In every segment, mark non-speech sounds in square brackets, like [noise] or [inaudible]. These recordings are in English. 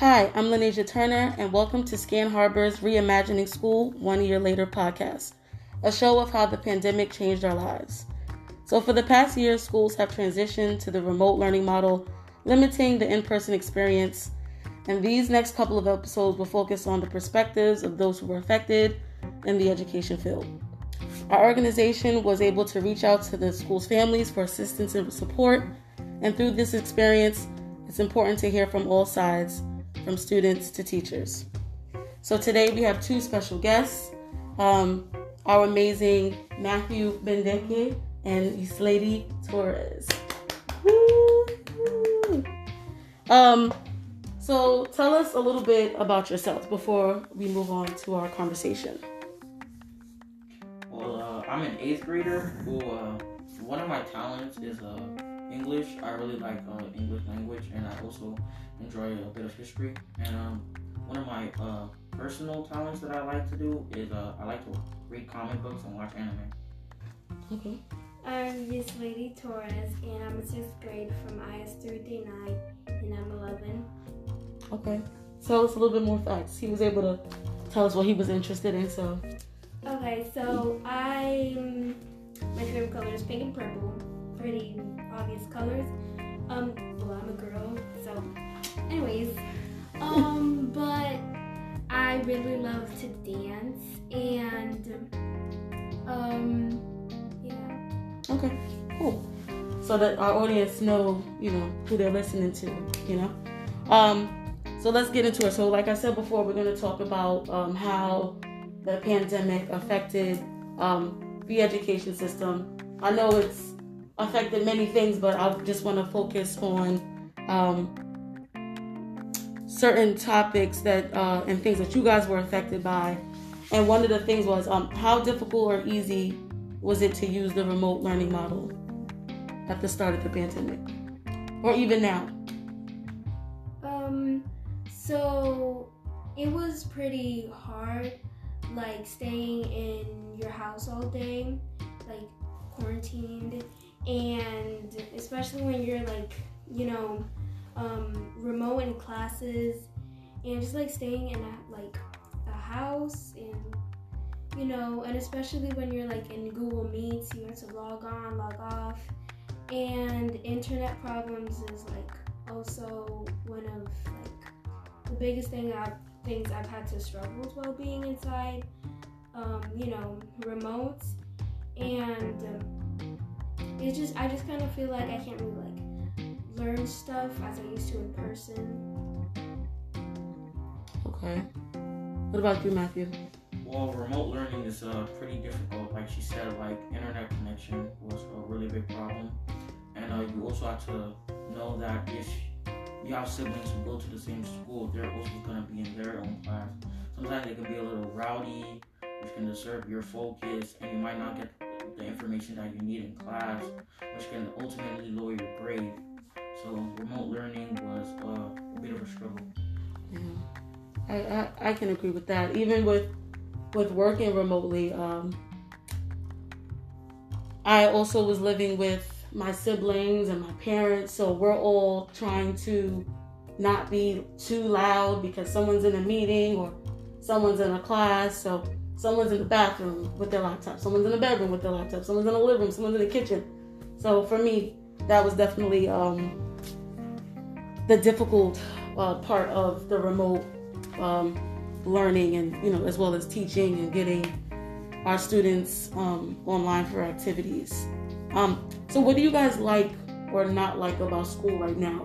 Hi, I'm Lanesia Turner, and welcome to Scan Harbor's Reimagining School One Year Later podcast, a show of how the pandemic changed our lives. So, for the past year, schools have transitioned to the remote learning model, limiting the in person experience. And these next couple of episodes will focus on the perspectives of those who were affected in the education field. Our organization was able to reach out to the school's families for assistance and support, and through this experience, it's important to hear from all sides from students to teachers. So today we have two special guests um, our amazing Matthew Bendeke and Islady Torres. Um, so tell us a little bit about yourself before we move on to our conversation. Well, uh, I'm an eighth grader who, uh, one of my talents is uh, English. I really like uh, English language, and I also enjoy a bit of history. And um, one of my uh, personal talents that I like to do is uh, I like to read comic books and watch anime. Okay. I'm Miss Lady Torres, and I'm in sixth grade from IS 339, and I'm 11. Okay. Tell us a little bit more facts. He was able to tell us what he was interested in, so. Okay, so I'm my favorite color is pink and purple. Pretty obvious colors. Um, well, I'm a girl, so anyways, um, [laughs] but I really love to dance and um, yeah. Okay, cool. So that our audience know, you know, who they're listening to, you know. Um, so let's get into it. So, like I said before, we're going to talk about um, how the pandemic affected um, the education system. I know it's affected many things, but I just want to focus on um, certain topics that uh, and things that you guys were affected by. And one of the things was um, how difficult or easy was it to use the remote learning model at the start of the pandemic, or even now? Um, so it was pretty hard, like staying in your house all day, like quarantined, and especially when you're like, you know, um, classes, and just like staying in a, like a house and you know, and especially when you're like in Google Meets, you have to log on, log off, and internet problems is like also one of like the biggest thing I've things I've had to struggle with while being inside. Um, you know, remotes, and um, it's just I just kind of feel like I can't really like learn stuff as I used to in person. Okay. What about you, Matthew? Well, remote learning is uh, pretty difficult. Like she said, like internet connection was a really big problem, and uh, you also have to know that if you have siblings who go to the same school, they're also going to be in their own class. Sometimes they can be a little rowdy, which can disturb your focus, and you might not get the information that you need in class, which can ultimately lower your grade. So remote learning was uh, a bit of a struggle. Yeah. I, I, I can agree with that. Even with with working remotely, um, I also was living with my siblings and my parents, so we're all trying to not be too loud because someone's in a meeting or someone's in a class. So someone's in the bathroom with their laptop, someone's in the bedroom with their laptop, someone's in the living room, someone's in the kitchen. So for me, that was definitely um, the difficult uh, part of the remote um, learning and you know as well as teaching and getting our students um, online for activities. Um, so what do you guys like or not like about school right now?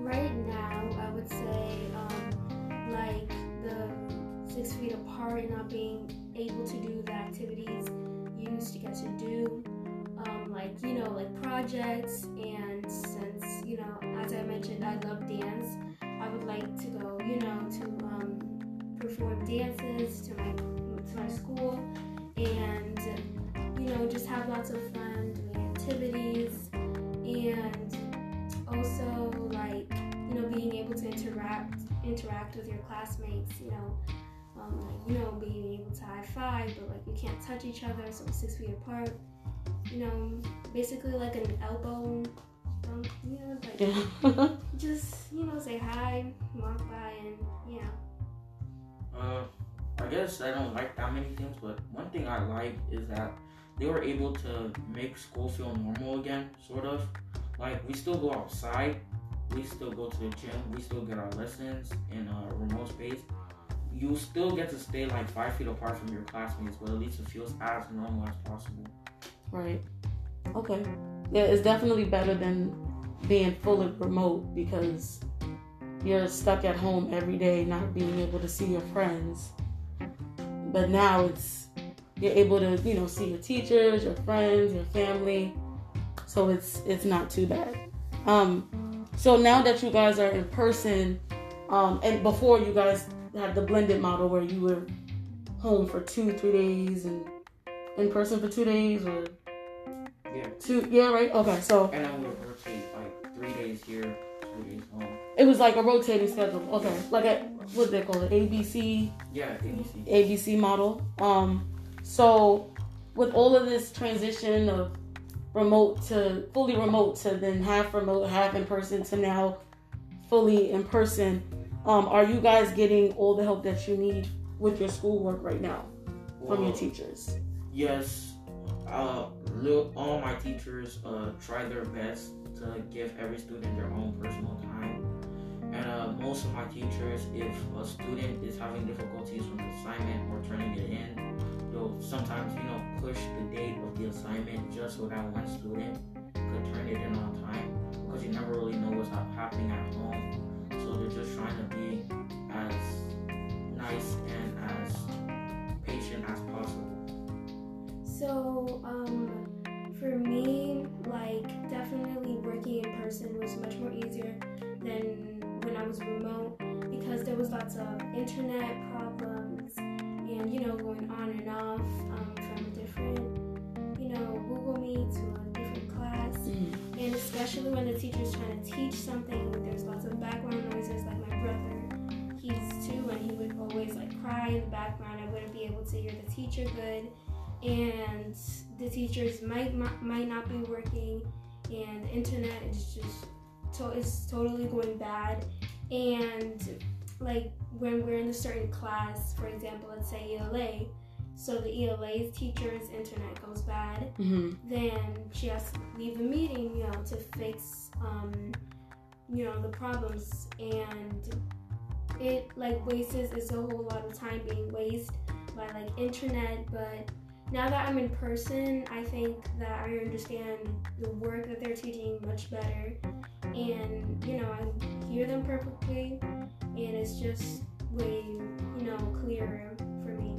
Right now, I would say um, like the six feet apart and not being able to do the activities you used to get to do. Um, like you know, like projects, and since you know, as I mentioned, I love dance. I would like to go, you know, to um, perform dances to my to my school, and you know, just have lots of fun doing activities, and also like you know, being able to interact interact with your classmates. You know, um, like you know, being able to high five, but like you can't touch each other, so six feet apart. You know, basically like an elbow bump, you know, like Yeah. [laughs] just you know say hi, walk by, and yeah. Uh, I guess I don't like that many things, but one thing I like is that they were able to make school feel normal again, sort of. Like we still go outside, we still go to the gym, we still get our lessons in a remote space. You still get to stay like five feet apart from your classmates, but at least it feels as normal as possible. Right. Okay. Yeah, it's definitely better than being fully remote because you're stuck at home every day, not being able to see your friends. But now it's you're able to, you know, see your teachers, your friends, your family. So it's it's not too bad. Um, so now that you guys are in person, um, and before you guys had the blended model where you were home for two, three days and in person for two days or Yeah. two yeah, right? Okay, so And I would rotate like three days here, two days home. it was like a rotating schedule. Okay. Like a what do they call it? ABC Yeah, ABC. ABC model. Um, so with all of this transition of remote to fully remote to then half remote, half in person to now fully in person, um, are you guys getting all the help that you need with your schoolwork right now from your teachers? Yes, uh, all my teachers uh, try their best to give every student their own personal time. And uh, most of my teachers, if a student is having difficulties with the assignment or turning it in, they'll sometimes, you know, push the date of the assignment just so that one student could turn it in on time. Because you never really know what's happening at home. So they're just trying to be as nice and as patient as possible. So, um, for me, like, definitely working in person was much more easier than when I was remote because there was lots of internet problems and, you know, going on and off um, from different, you know, Google Meet to a different class. And especially when the teacher's trying to teach something, there's lots of background noises. Like my brother, he's two, and he would always like cry in the background. I wouldn't be able to hear the teacher good, and the teachers might might, not be working, and the internet is just to, is totally going bad. And like when we're in a certain class, for example, let's say ELA. So the ELA teacher's internet goes bad, Mm-hmm. then she has to leave the meeting, you know, to fix, um, you know, the problems, and it like wastes is a whole lot of time being wasted by like internet. But now that I'm in person, I think that I understand the work that they're teaching much better, and you know, I hear them perfectly, and it's just way, you know, clearer for me.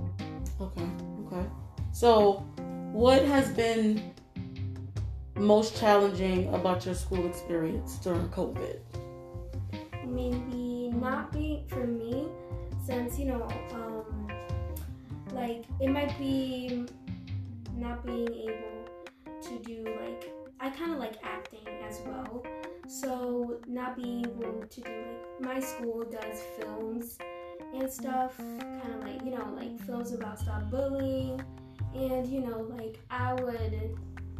Okay. Okay. So, what has been most challenging about your school experience during COVID? maybe not being for me since you know um like it might be not being able to do like i kind of like acting as well so not being able to do like my school does films and stuff kind of like you know like films about stop bullying and you know like i would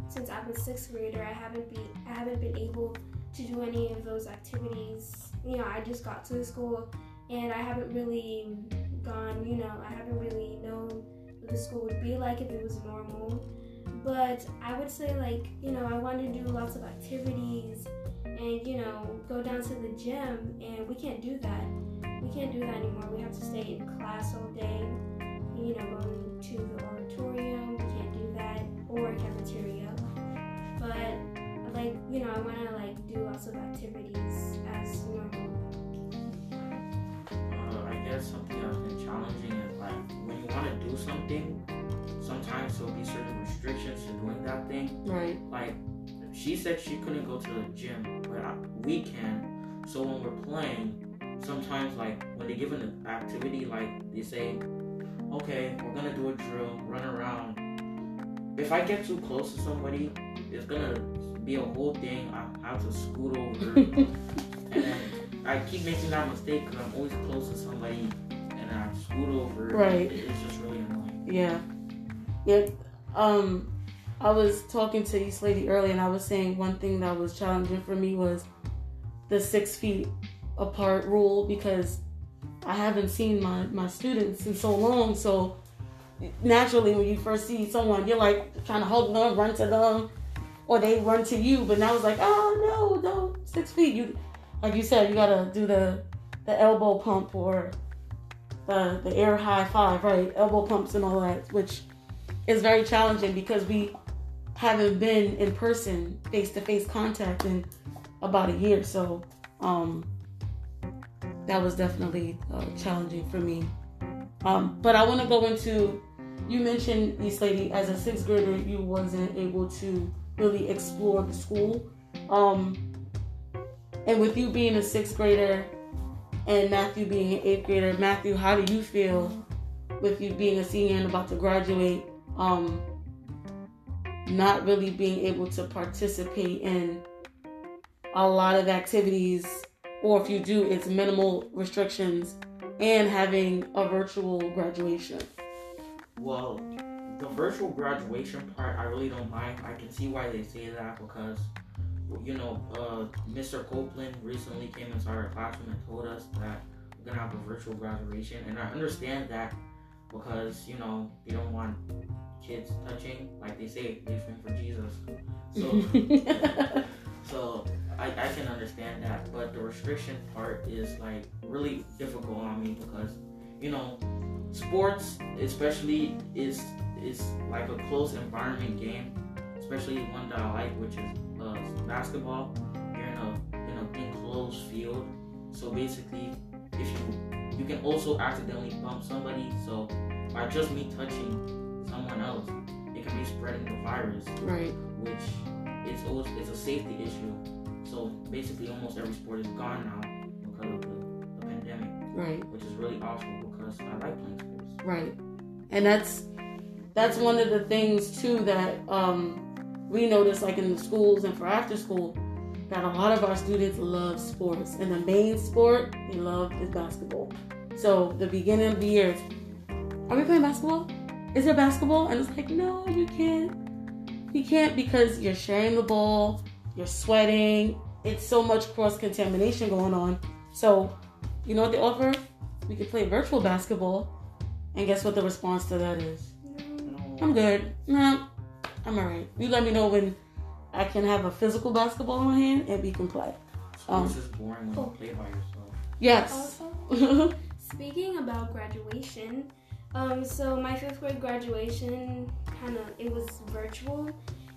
since i'm a sixth grader i haven't be i haven't been able to do any of those activities. You know, I just got to the school and I haven't really gone, you know, I haven't really known the school would be like if it was normal. But I would say, like, you know, I want to do lots of activities and, you know, go down to the gym, and we can't do that. We can't do that anymore. We have to stay in class all day, you know, going to the auditorium, we can't do that, or cafeteria. But like you know, I want to like do lots of activities as normal. I guess something that's been challenging is like when you want to do something, sometimes there'll be certain restrictions to doing that thing. Right. Like she said she couldn't go to the gym, but I, we can. So when we're playing, sometimes like when they give an activity, like they say, okay, we're gonna do a drill, run around. If I get too close to somebody, it's gonna be a whole thing. I have to scoot over, [laughs] and then I keep making that mistake because I'm always close to somebody, and I scoot over. Right. It- It's just really annoying. Yeah. Yeah. Um, I was talking to East Lady earlier, and I was saying one thing that was challenging for me was the six feet apart rule because I haven't seen my, my students in so long. So naturally, when you first see someone, you're like trying to hold them, run to them, or they run to you. But now it's like, oh no, no, six feet. You, like you said, you gotta do the the elbow pump or the the air high five, right? Elbow pumps and all that, which is very challenging because we haven't been in person, face to face contact in about a year. So um, that was definitely uh, challenging for me. Um, but I want to go into. You mentioned East Lady as a sixth grader, you wasn't able to really explore the school. Um, and with you being a sixth grader and Matthew being an eighth grader, Matthew, how do you feel with you being a senior and about to graduate? Um, not really being able to participate in a lot of activities, or if you do, it's minimal restrictions, and having a virtual graduation. Well, the virtual graduation part, I really don't mind. I can see why they say that because, you know, uh, Mr. Copeland recently came into our classroom and told us that we're gonna have a virtual graduation, and I understand that because you know they don't want kids touching, like they say, they swim for Jesus. So, [laughs] so I, I can understand that, but the restriction part is like really difficult on me because you know sports, especially is is like a close environment game, especially one that I like, which is uh, basketball. You're in a in an enclosed field, so basically, if you you can also accidentally bump somebody. So by just me touching someone else, it can be spreading the virus. Right. Which is always it's a safety issue. So basically, almost every sport is gone now because of the, the pandemic. Right. Which is really awesome because I like playing sports. Right. And that's that's one of the things too that um, we notice, like in the schools and for after school, that a lot of our students love sports, and the main sport they love is basketball. So the beginning of the year, are we playing basketball? is there basketball? And it's like, no, you can't. You can't because you're sharing the ball, you're sweating. It's so much cross contamination going on. So, you know what they offer? We could play virtual basketball. And guess what the response to that is? No. I'm good. No, I'm alright. You let me know when I can have a physical basketball on hand and we can play. Sports um, is boring when you play by yourself. Yes. Also, [laughs] speaking about graduation, um, so my fifth grade graduation kind of it was virtual,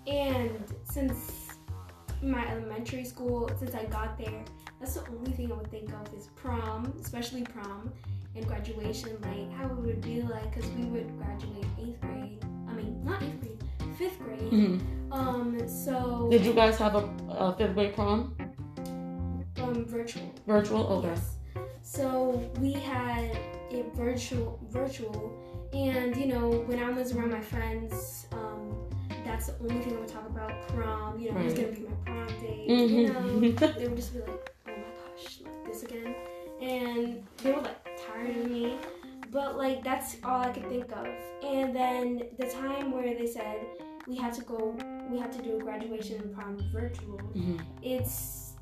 and since my elementary school, since I got there, that's the only thing I would think of is prom, especially prom and graduation, like how it would be like, because we would graduate eighth grade. I mean, not eighth grade, fifth grade. Mm-hmm. Um, so did you guys have a, a fifth grade prom? Um, virtual. Virtual. Okay. Yes. So we had it virtual virtual and you know when i was around my friends um, that's the only thing i would talk about prom you know right. who's gonna be my prom date mm-hmm. you know [laughs] they would just be like oh my gosh like this again and they were like tired of me but like that's all i could think of and then the time where they said we had to go we had to do a graduation and prom virtual mm-hmm. it's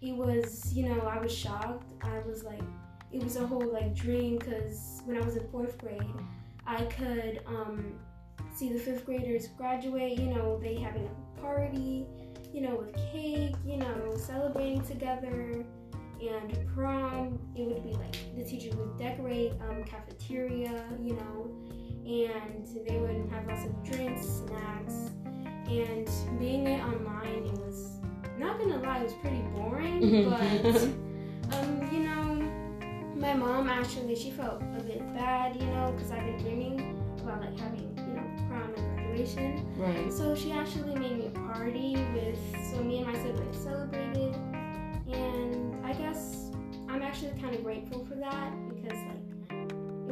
it was you know i was shocked i was like it was a whole like dream because when I was in fourth grade, I could um, see the fifth graders graduate. You know, they having a party, you know, with cake, you know, celebrating together. And prom, it would be like the teachers would decorate um, cafeteria, you know, and they would have lots of drinks, snacks, and being it online, it was not gonna lie, it was pretty boring, but [laughs] um, you know my mom actually she felt a bit bad, you know, because I've been dreaming about like having you know prom and graduation. Right. So she actually made me a party with so me and my siblings celebrated, and I guess I'm actually kind of grateful for that because like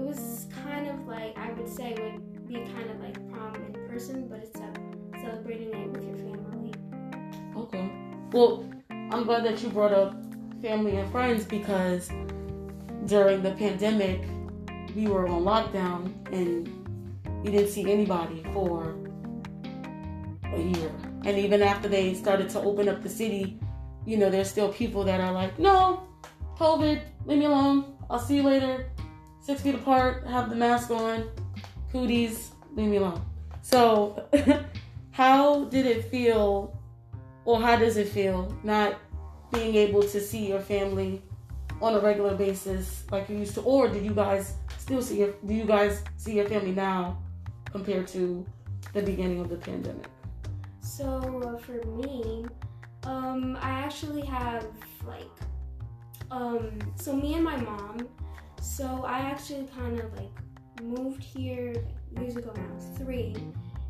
it was kind of like I would say would be kind of like prom in person, but it's a celebrating it with your family. Okay. Well, I'm glad that you brought up family and friends because during the pandemic, we were on lockdown and we didn't see anybody for a year. And even after they started to open up the city, you know, there's still people that are like, no, COVID, leave me alone. I'll see you later. Six feet apart, have the mask on, cooties, leave me alone. So, [laughs] how did it feel, or how does it feel not being able to see your family on a regular basis like you used to, or do you guys still see your do you guys see your family now compared to the beginning of the pandemic? So uh, for me, um, I actually have like, um, so me and my mom. So I actually kind of like moved here years ago now, three,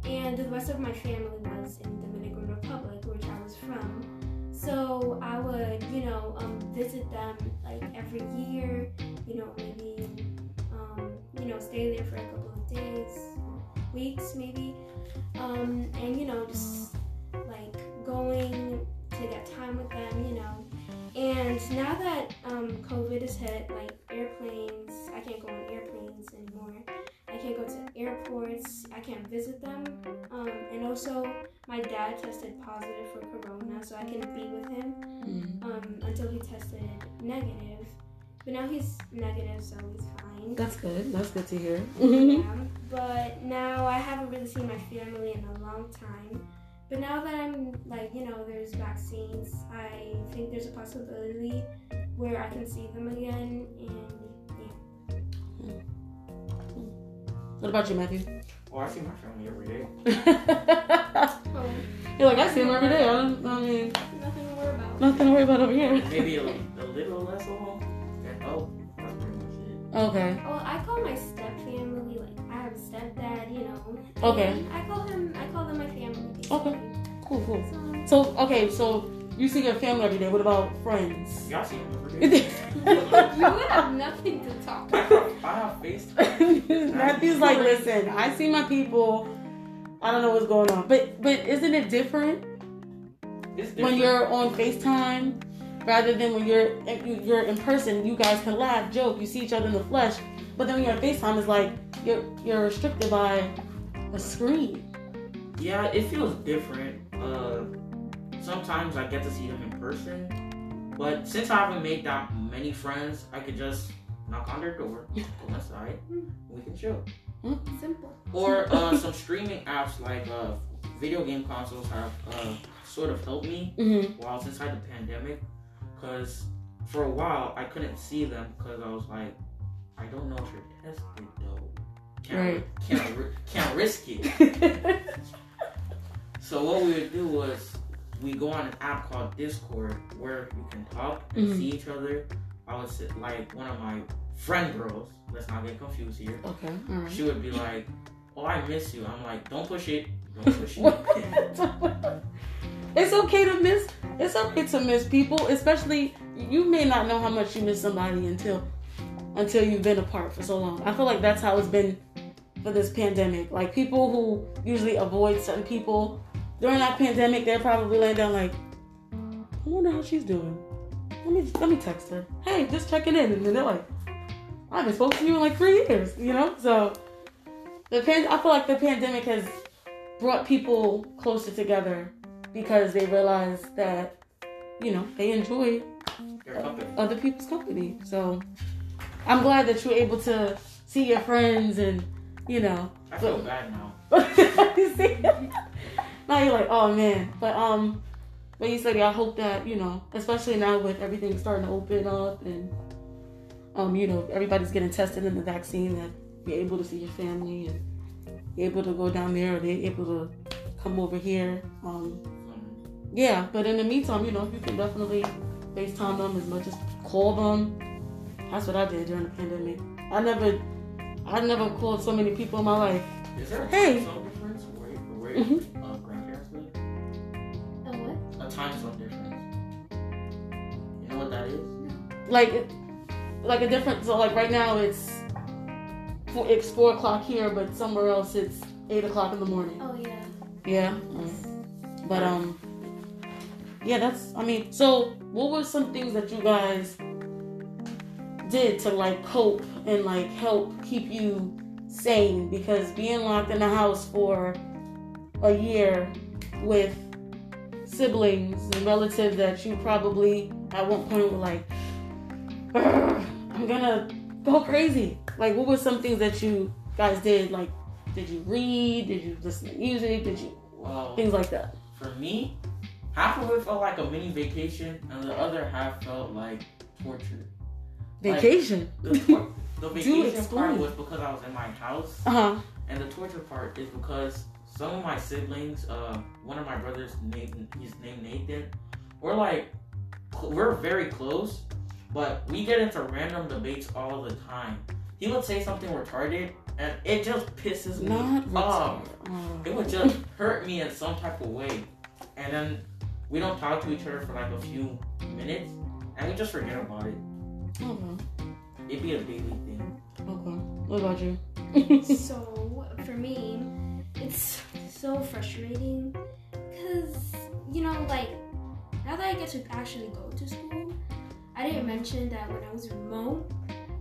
and the rest of my family was in the Dominican Republic, which I was from. So I would, you know, um, visit them like every year. You know, maybe, um, you know, stay there for a couple of days, weeks maybe, um, and you know, just like going to get time with them, you know. And now that um, COVID has hit, like airplanes, I can't go on airplanes anymore. I can't go to airports. I can't visit them. Um, and also, my dad tested positive for corona, so I couldn't be with him um, until he tested negative. But now he's negative, so he's fine. That's good. That's good to hear. Yeah, [laughs] but now I haven't really seen my family in a long time. But now that I'm like, you know, there's vaccines, I think there's a possibility where I can see them again. And yeah. what about you, Matthew? Oh, I see my family every day. Oh, [laughs] You're like, I see them every day. I, don't, I mean, nothing to worry about. nothing to worry about over here. Maybe a, a little less at home. Oh, that's pretty much it. Okay. Oh, I call my step family like I have a stepdad, you know. Okay. and I call him. I call them my family. Basically. Okay. Cool, cool. So, um, So, okay, so you see your family every day. What about friends? Y'all see them every day. [laughs] you would have nothing to talk I about. have, I have FaceTime. [laughs] Matthew's like, listen, I see my people. I don't know what's going on, but but isn't it different It's when you're on Facetime rather than when you're you're in person? You guys can laugh, joke, you see each other in the flesh. But then when you're on Facetime, it's like you're you're restricted by a screen. Yeah, it feels different. Uh, sometimes I get to see them in person, but since I haven't made that many friends, I could just knock on their door, [laughs] go inside, we can chill. Simple. Or [laughs] uh, some streaming apps like uh, video game consoles have uh, sort of helped me Mm-hmm. while I was inside the pandemic, because for a while I couldn't see them because I was like, I don't know if you're tested though. Can't, Right. can't, can't risk it. [laughs] So what we would do was we go on an app called Discord where you can talk and Mhm. see each other. I would sit like one of my friend girls. Let's not get confused here. okay, right. She would be like, "Oh, I miss you." I'm like, "Don't push it. Don't [laughs] push it." it's okay to miss. It's okay to miss people, especially you may not know how much you miss somebody until until you've been apart for so long. I feel like that's how it's been for this pandemic. Like people who usually avoid certain people during that pandemic, they're probably laying down like, I wonder how she's doing. Let me let me text her. Hey, just checking in, and then they're like, I haven't spoken to you in like three years. You know, so the pan- I feel like the pandemic has brought people closer together because they realize that you know they enjoy other people's company. So I'm glad that you're able to see your friends and you know. I feel bad now. [laughs] See? now you're like, oh man. But um, but you said I hope that you know, especially now with everything starting to open up and um, you know, everybody's getting tested in the vaccine that you're able to see your family and you're able to go down there or they're able to come over here. Um, Um, yeah, but in the meantime, you know, you can definitely FaceTime them as much as call them. That's what I did during the pandemic. I never, I never called so many people in my life. is there a Hey. time zone difference where, where Mhm. uh, grandparents live? A what? A time zone difference. You know what that is? Like, like a different. So like right now it's, four, it's four o'clock here, but somewhere else it's eight o'clock in the morning. Oh yeah. Yeah. mm. But um, yeah, that's. I mean, so what were some things that you guys did to like cope and like help keep you sane? Because being locked in the house for a year, with siblings and relatives that you probably at one point were like, I'm gonna go crazy? Like, what were some things that you guys did? Like, did you read? Did you listen to music? Did you Well, things like that? for me, half of it felt like a mini vacation, and the other half felt like torture. Like- Vacation. The, tor- the [laughs] vacation part was because I was in my house, Uh huh. and the torture part is because some of my siblings, uh, one of my brothers, Nathan, he's named Nathan, we're like, we're very close, but we get into random debates all the time. He would say something retarded, and it just pisses me Not off. Oh. It would just hurt me in some type of way. And then we don't talk to each other for like a few minutes and we just forget about it. Okay. It'd be a daily thing. Okay. What about you? [laughs] so for me, it's so frustrating because you know, like now that I get to actually go to school, I didn't mention that when I was remote,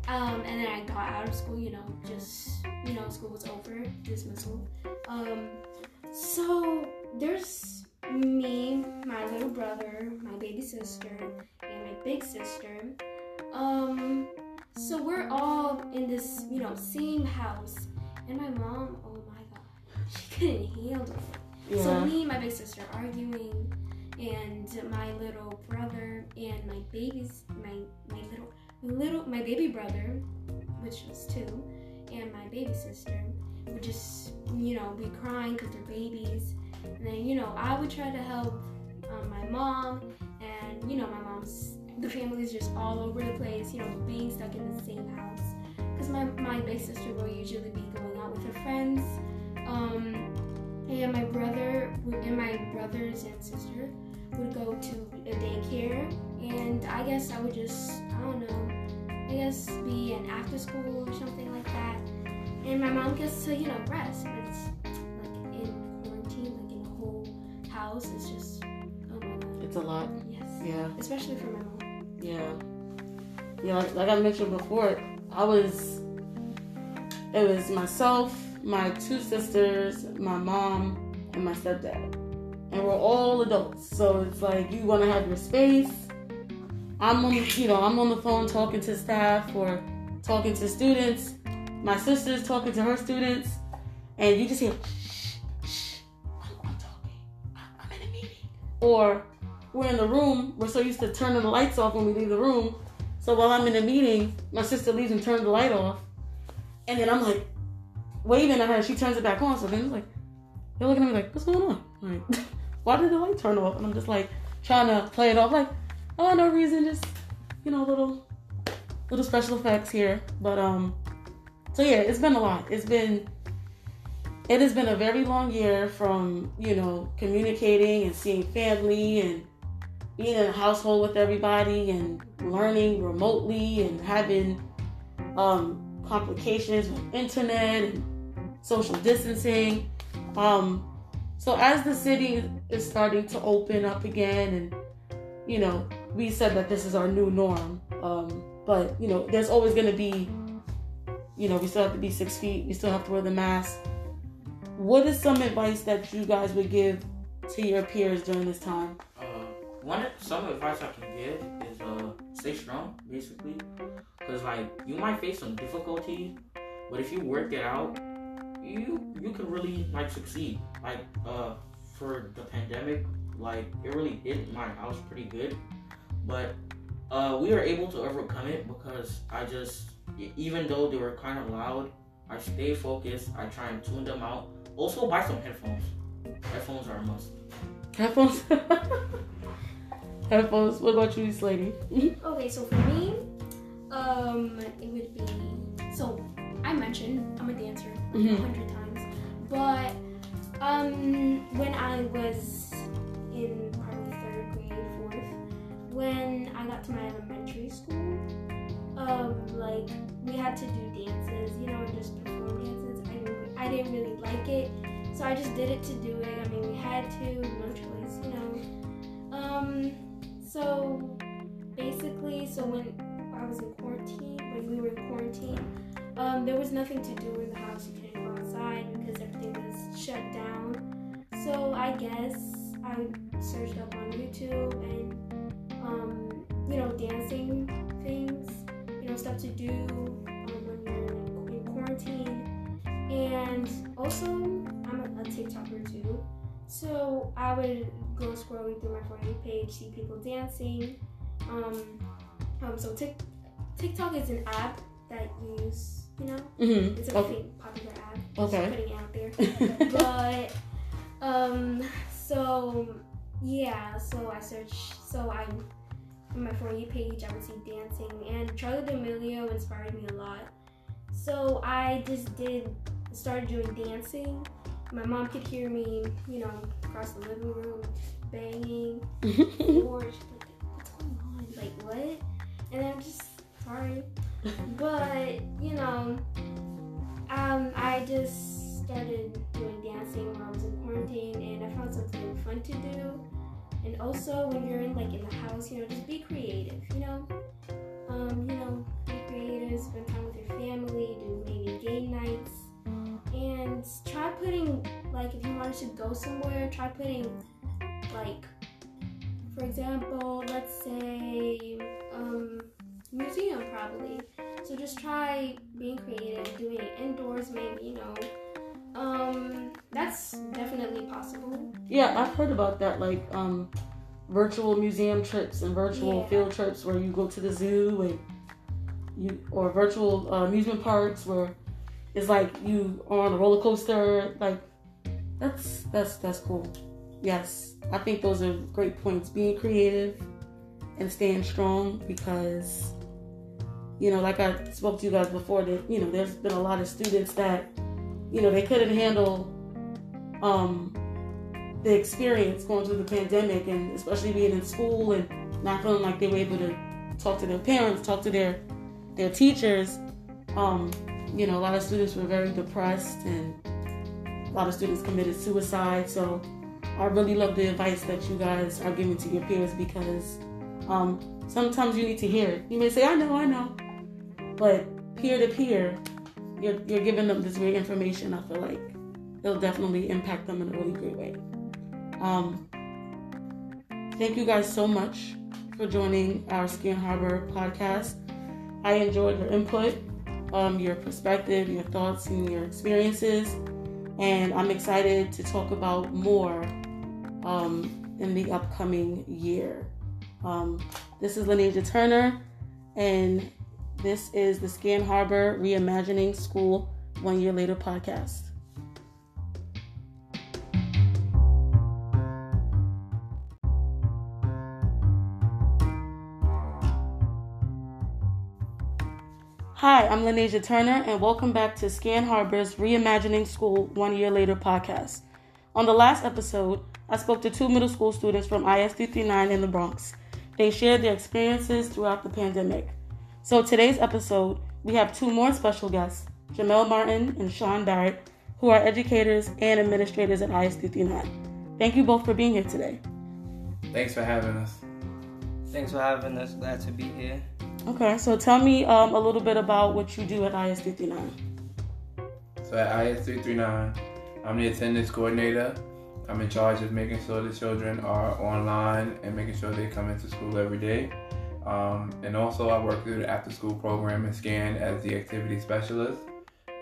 um, and then I got out of school, you know, just you know, school was over, dismissal. Um, so there's me, my little brother, my baby sister, and my big sister. Um, so we're all in this, you know, same house. And my mom, oh my god, [laughs] she couldn't handle it. So me and my big sister arguing, and my little brother and my babies, my my little my little my baby brother, which was two, and my baby sister would just you know be crying because they're babies, and then you know I would try to help um, my mom, and you know my mom's the family's just all over the place, you know being stuck in the same house. Because my, my big sister will usually be going out with her friends. Um, and my brother and my brothers and sister would go to a daycare. And I guess I would just, I don't know, I guess be an after school or something like that. And my mom gets to, you know, rest. But it's like in quarantine, like in a whole house. It's just, god. It's a lot. Yes. Yeah. Especially for my mom. Yeah. Yeah, like, like I mentioned before, I was it was myself, my two sisters, my mom, and my stepdad. And we're all adults. So it's like you wanna have your space. I'm on you know, I'm on the phone talking to staff or talking to students. My sister's talking to her students, and you just hear shh, shh, I'm, I'm talking. I'm in a meeting. Or we're in the room. We're so used to turning the lights off when we leave the room. So while I'm in a meeting, my sister leaves and turns the light off. And then I'm like waving at her. She turns it back on. So then it's like, they're looking at me like, what's going on? Like, [laughs] why did the light turn off? And I'm just like trying to play it off like, oh, no reason. Just, you know, little, little special effects here. But, um, so yeah, it's been a lot. It's been, it has been a very long year from, you know, communicating and seeing family and being in a household with everybody and learning remotely and having um, complications with internet and social distancing. Um, so as the city is starting to open up again, and you know, we said that this is our new norm. Um, but you know, there's always going to be, you know, we still have to be six feet. We still have to wear the mask. What is some advice that you guys would give to your peers during this time? One some advice I can give is uh stay strong basically, cause like you might face some difficulties, but if you work it out, you you can really like succeed. Like uh for the pandemic, like it really hit my house pretty good, but uh we were able to overcome it because I just even though they were kind of loud, I stay focused. I try and tune them out. Also buy some headphones. Headphones are a must. Headphones. [laughs] Headphones. What about you, this lady? [laughs] Okay, so for me, um, it would be so I mentioned I'm a dancer a Mhm. hundred times, but um, when I was in probably third grade, fourth, when I got to my elementary school, um, like we had to do dances, you know, and just perform dances. I didn't, I didn't really like it, so I just did it to do it. I mean, we had to, no choice, you know. Um, so basically, so when I was in quarantine, when we were in quarantine, um, there was nothing to do in the house. You couldn't go outside because everything was shut down. So I guess I searched up on YouTube and um, you know dancing things, you know stuff to do um, when you're in quarantine, and also I'm a, a TikToker too. So I would go scrolling through my for you page, see people dancing. Um, um, so Tik TikTok is an app that you use, you know, Mm-hmm. it's a Okay. pretty popular app. Okay. Just putting it out there. [laughs] but um, so yeah, so I searched. So I on my for you page, I would see dancing, and Charli D'Amelio inspired me a lot. So I just did started doing dancing. My mom could hear me, you know, across the living room, banging. [laughs] She's like, "What's going on? Like what?" And I'm just sorry, but you know, um, I just started doing dancing when I was in quarantine, and I found something fun to do. And also, when you're in like in the house, you know, just be creative. You know, um, you know, be creative, spend time with your family, do maybe game nights, and try putting like if you wanted to go somewhere, try putting like, for example, let's say um, museum probably. So just try being creative, doing it indoors, maybe you know. Um, that's definitely possible. Yeah, I've heard about that, like um, virtual museum trips and virtual Yeah. field trips where you go to the zoo and you or virtual uh, amusement parks where it's like you on a roller coaster. Like that's that's that's cool. Yes, I think those are great points. Being creative and staying strong because you know, like I spoke to you guys before, that you know, there's been a lot of students that you know they couldn't handle um the experience going through the pandemic and especially being in school and not feeling like they were able to talk to their parents, talk to their their teachers. Um, you know, a lot of students were very depressed and a lot of students committed suicide. So I really love the advice that you guys are giving to your peers because um, sometimes you need to hear it. You may say, I know, I know. But peer to peer, you're, giving them this great information. I feel like it'll definitely impact them in a really great way. Um, thank you guys so much for joining our Scan Harbor podcast. I enjoyed your input, um, your perspective, your thoughts, and your experiences, and I'm excited to talk about more um, in the upcoming year. Um, this is Lanesia Turner, and this is the Scan Harbor Reimagining School One Year Later podcast. Hi, I'm Lanesia Turner, and welcome back to Scan Harbor's Reimagining School One Year Later podcast. On the last episode, I spoke to two middle school students from IS 339 in the Bronx. They shared their experiences throughout the pandemic. So, today's episode, we have two more special guests, Jamel Martin and Sean Barrett, who are educators and administrators at IS 339. Thank you both for being here today. Thanks for having us. Thanks for having us. Glad to be here. Okay, so tell me um, a little bit about what you do at IS 339. So at IS 339, I'm the attendance coordinator. I'm in charge of making sure the children are online and making sure they come into school every day. Um, and also, I work through the after school program and SCAN as the activity specialist.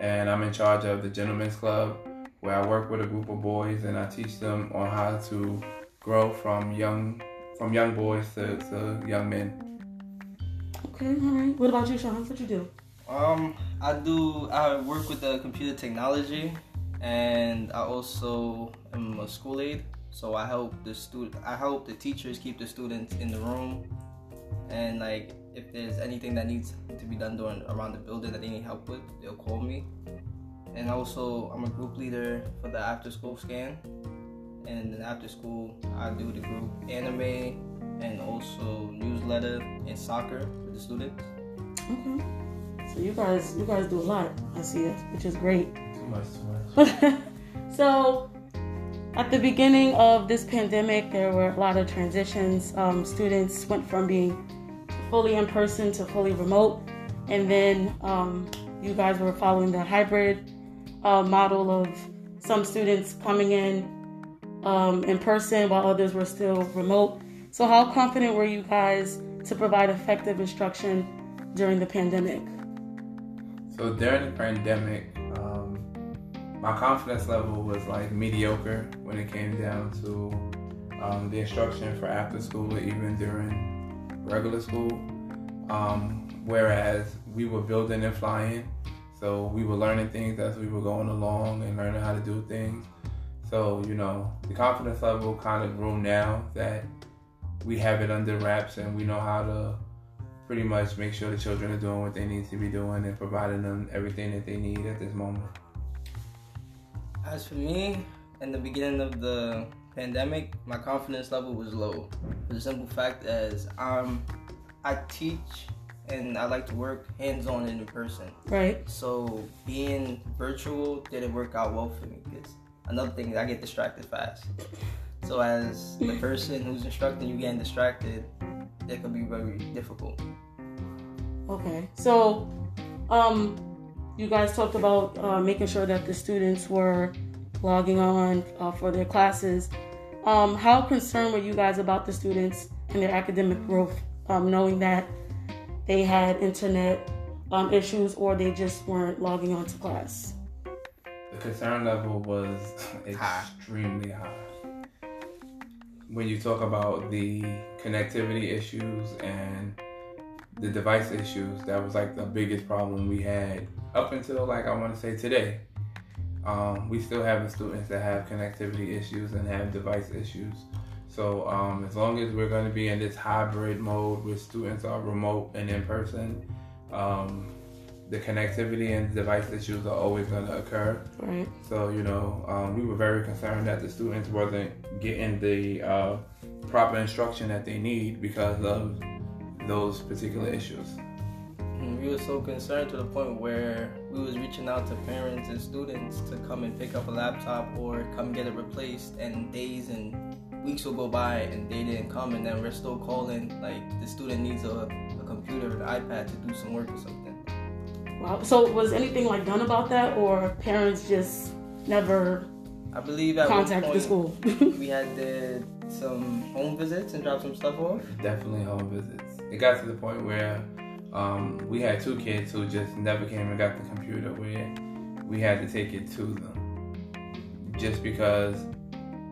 And I'm in charge of the Gentlemen's Club, where I work with a group of boys and I teach them on how to grow from young from young boys to, to young men. Okay, all right. What about you, Sean? What you do? Um, I do. I work with the computer technology, and I also am a school aide. So I help the student. I help the teachers keep the students in the room, and like if there's anything that needs to be done during around the building that they need help with, they'll call me. And also, I'm a group leader for the after school scan. And after school, I do the group anime and also newsletter and soccer with the students. Okay. So you guys, you guys do a lot. I see it, which is great. Too much, too much. [laughs] so, at the beginning of this pandemic, there were a lot of transitions. Um, students went from being fully in person to fully remote, and then um, you guys were following the hybrid uh, model of some students coming in um, in person while others were still remote. So, how confident were you guys to provide effective instruction during the pandemic? So during the pandemic, um, my confidence level was like mediocre when it came down to um, the instruction for after school or even during regular school. Um, whereas we were building and flying, so we were learning things as we were going along and learning how to do things. So, you know, the confidence level kind of grew now that we have it under wraps and we know how to pretty much make sure the children are doing what they need to be doing and providing them everything that they need at this moment. As for me, in the beginning of the pandemic, my confidence level was low. For the simple fact as um, I teach and I like to work hands-on and in person. Right. So being virtual didn't work out well for me because another thing is I get distracted fast. So as the person who's instructing you getting distracted, it could be very difficult. Okay. So, um, you guys talked about uh, making sure that the students were logging on uh, for their classes. Um, how concerned were you guys about the students and their academic growth, um, knowing that they had internet um, issues or they just weren't logging on to class? The concern level was [laughs] extremely high. When you talk about the connectivity issues and the device issues, that was like the biggest problem we had up until like I want to say today. Um, we still have students that have connectivity issues and have device issues. So um, as long as we're going to be in this hybrid mode where students are remote and in person, um, the connectivity and device issues are always going to occur. Right. So you know, um, we were very concerned that the students wasn't getting the uh, proper instruction that they need because of those particular issues. And we were so concerned to the point where we was reaching out to parents and students to come and pick up a laptop or come get it replaced and days and weeks will go by and they didn't come and then we're still calling like the student needs a, a computer an iPad to do some work or something. Wow. So, was anything like done about that, or parents just never I believe at contacted the one point school? we had did some home visits and dropped some stuff off. Definitely home visits. It got to the point where um, we had two kids who just never came and got the computer where we had to take it to them. Just because,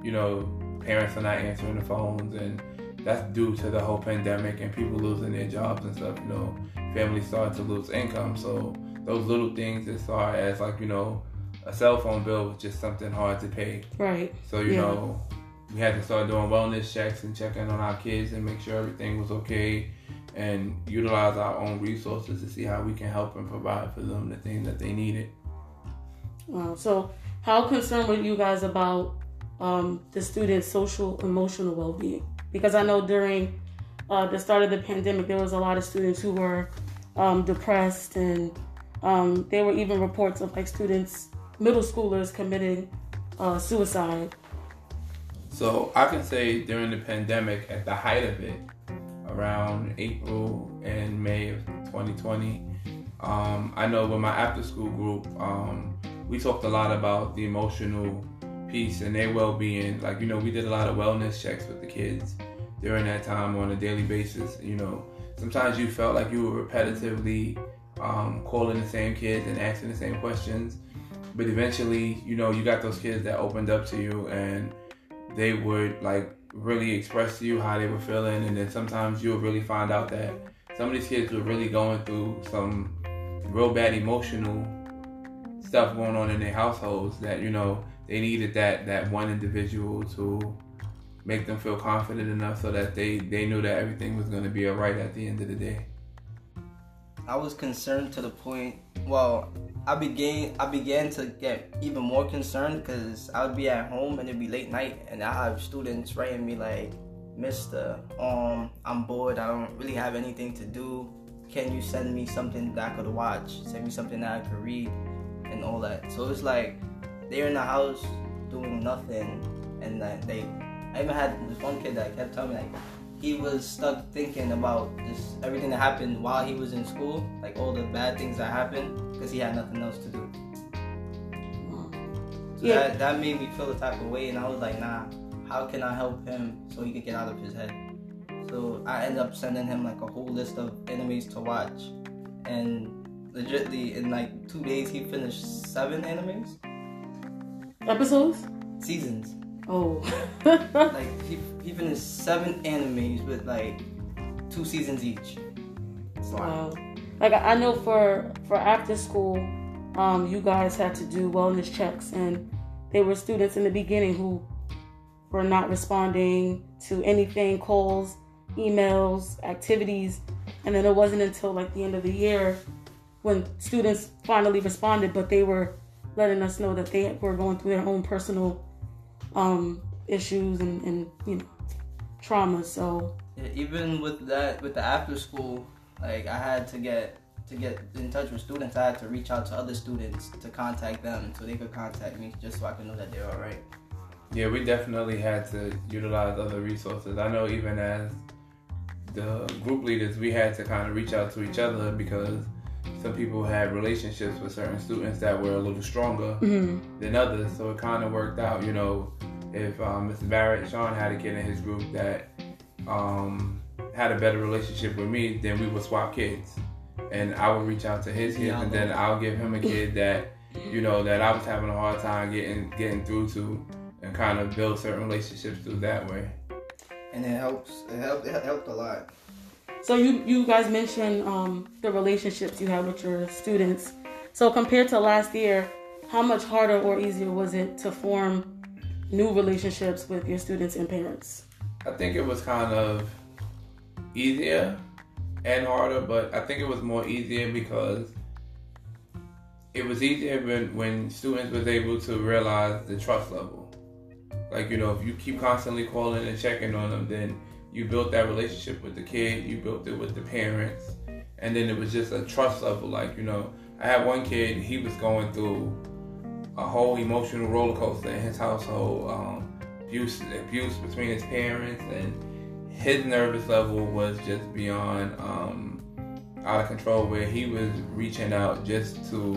you know, parents are not answering the phones and that's due to the whole pandemic and people losing their jobs and stuff, you know, families started to lose income. So those little things as far as like, you know, a cell phone bill was just something hard to pay. right. So you Yeah. know, we had to start doing wellness checks and checking on our kids and make sure everything was okay, and utilize our own resources to see how we can help and provide for them the things that they needed. Wow. So, how concerned were you guys about um, the students' social emotional well being? Because I know during uh, the start of the pandemic, there was a lot of students who were um, depressed, and um, there were even reports of like students, middle schoolers, committing uh, suicide. So I can say during the pandemic, at the height of it, around April and May of 2020, um, I know with my after school group, um, we talked a lot about the emotional piece and their well being. Like, you know, we did a lot of wellness checks with the kids during that time on a daily basis. You know, sometimes you felt like you were repetitively um, calling the same kids and asking the same questions. But eventually, you know, you got those kids that opened up to you and they would like really express to you how they were feeling. And then sometimes you'll really find out that some of these kids were really going through some real bad emotional stuff going on in their households that, you know, they needed that, that one individual to make them feel confident enough so that they, they knew that everything was going to be all right at the end of the day. I was concerned to the point. Well, I began I began to get even more concerned because I would be at home and it'd be late night, and I have students writing me like, "Mister, um, I'm bored. I don't really have anything to do. Can you send me something that I could watch? Send me something that I could read, and all that." So it's like they're in the house doing nothing, and they. I even had this one kid that kept telling me like he was stuck thinking about just everything that happened while he was in school, like all the bad things that happened, because he had nothing else to do. So Yeah. that, that made me feel the type of way, and I was like, nah, how can I help him so he can get out of his head. So I end up sending him like a whole list of animes to watch, and legitly in like two days he finished seven animes Episodes? seasons. Oh. Like he he finished seven animes with like two seasons each. Wow. Like I I know for for after school, um, you guys had to do wellness checks, and there were students in the beginning who were not responding to anything, calls, emails, activities, and then it wasn't until like the end of the year when students finally responded, but they were letting us know that they were going through their own personal um, issues and, and you know trauma. So Yeah, even with that, with the after school, like I had to get to get in touch with students. I had to reach out to other students to contact them so they could contact me just so I could know that they're all right. Yeah, we definitely had to utilize other resources. I know even as the group leaders, we had to kind of reach out to each other because some people had relationships with certain students that were a little stronger mhm. than others. So it kind of worked out. You know, if um, Mr. Barrett, Sean had a kid in his group that um, had a better relationship with me, then we would swap kids. And I would reach out to his kids, Yeah, and then I'll give him a kid that, you know, that I was having a hard time getting getting through to, and kind of build certain relationships through that way. And it helps. It helped. It helped a lot. So you you guys mentioned um, the relationships you have with your students. So compared to last year, how much harder or easier was it to form new relationships with your students and parents? I think it was kind of easier and harder, but I think it was more easier because it was easier when, when students was able to realize the trust level. Like, you know, if you keep constantly calling and checking on them, then you built that relationship with the kid, you built it with the parents, and then it was just a trust level. Like, you know, I had one kid, he was going through a whole emotional roller coaster in his household. Um, abuse abuse between his parents and his nervous level was just beyond um, out of control where he was reaching out just to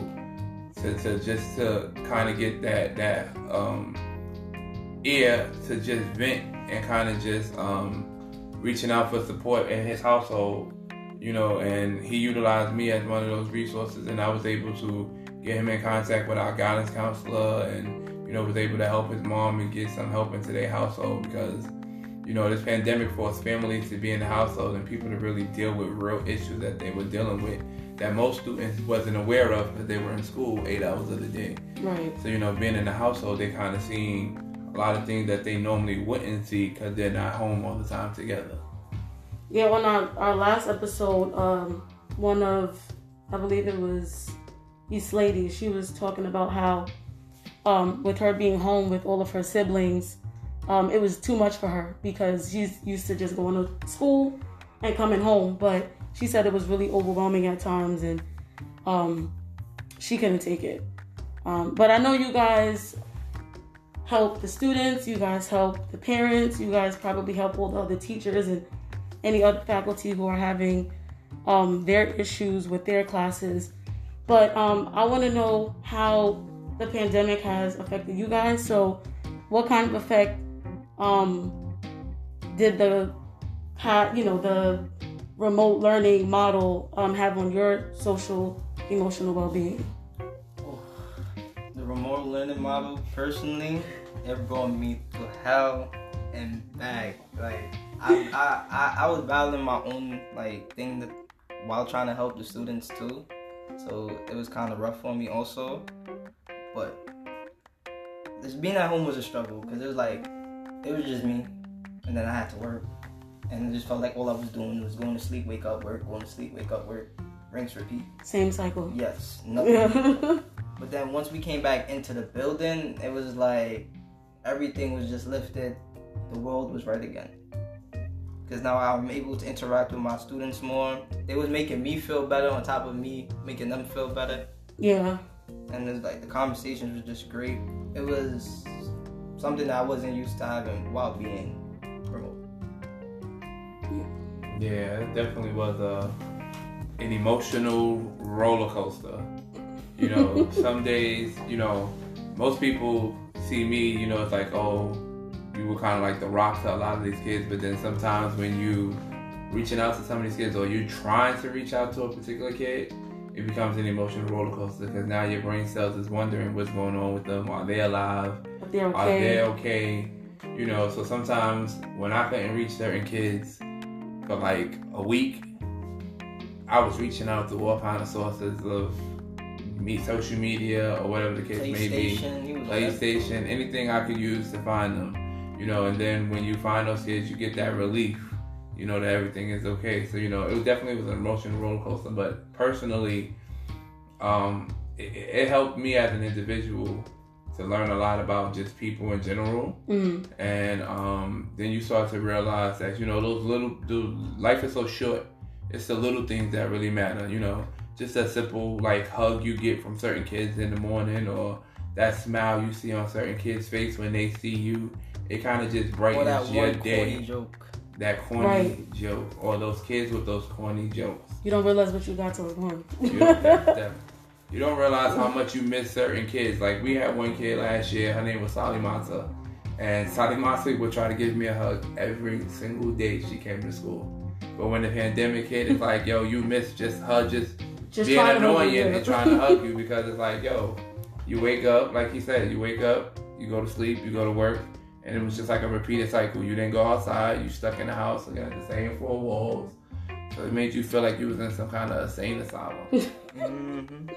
to, to just to kind of get that that um, ear to just vent and kind of just um, reaching out for support in his household you know and he utilized me as one of those resources and I was able to get him in contact with our guidance counselor and you know, was able to help his mom and get some help into their household because, you know, this pandemic forced families to be in the household and people to really deal with real issues that they were dealing with that most students wasn't aware of because they were in school eight hours of the day. Right. So, you know, being in the household, they kind of seeing a lot of things that they normally wouldn't see because they're not home all the time together. Yeah, on our, our last episode, um, one of, I believe it was East Lady, she was talking about how, um, with her being home with all of her siblings, um, it was too much for her because she's used to just going to school and coming home. But she said it was really overwhelming at times and um, she couldn't take it. Um, but I know you guys help the students, you guys help the parents, you guys probably help all the other teachers and any other faculty who are having um, their issues with their classes. But um, I want to know how the pandemic has affected you guys. So, what kind of effect um, did the, you know, the remote learning model um, have on your social emotional well-being? The remote learning model, personally, it brought me to hell and back. Like I, I, I, I was battling my own like thing that while trying to help the students too. So it was kind of rough for me also. But this being at home was a struggle because it was like it was just me, and then I had to work, and it just felt like all I was doing was going to sleep, wake up, work, going to sleep, wake up, work, rinse, repeat. Same cycle. Yes, nothing. [laughs] But then once we came back into the building, it was like everything was just lifted. The world was right again. Because now I'm able to interact with my students more. They was making me feel better on top of me making them feel better. yeah. And it's like the conversations were just great. It was something that I wasn't used to having while being remote. Yeah, it definitely was a an emotional roller coaster. You know, [laughs] some days, you know, most people see me, you know, it's like, oh, you were kind of like the rock to a lot of these kids. But then sometimes when you reaching out to some of these kids or you're trying to reach out to a particular kid, it becomes an emotional roller coaster because now your brain cells is wondering what's going on with them. Are they alive? If they're Are they okay. okay? You know, so sometimes when I couldn't reach certain kids for like a week, I was reaching out to all kind of sources of me, social media or whatever the case may be. PlayStation. He was like, PlayStation, anything I could use to find them. You know, and then when you find those kids, you get that relief. You know that everything is okay. So you know, it definitely was an emotional roller coaster. But personally, um, it, it helped me as an individual to learn a lot about just people in general. Mm, And um, then you start to realize that you know those little, the life is so short. It's the little things that really matter. You know, just a simple like hug you get from certain kids in the morning, or that smile you see on certain kids' face when they see you. It kind of just or that brightens your one day. corny joke. That corny Right. joke, or those kids with those corny jokes. you don't realize what you got till it's gone. You don't, that- [laughs] that- you don't realize how much you miss certain kids. Like we had one kid last year. Her name was Sally Mata, and Sally Mata would try to give me a hug every single day she came to school. But when the pandemic hit, it's like, yo, you miss just her just, Just being trying to hold annoying and there. trying to hug you [laughs] because it's like, yo, you wake up, like he said, you wake up, you go to sleep, you go to work, and it was just like a repeated cycle. You didn't go outside, you stuck in the house looking at the same four walls. So it made you feel like you was in some kind of insane asylum. [laughs] hmm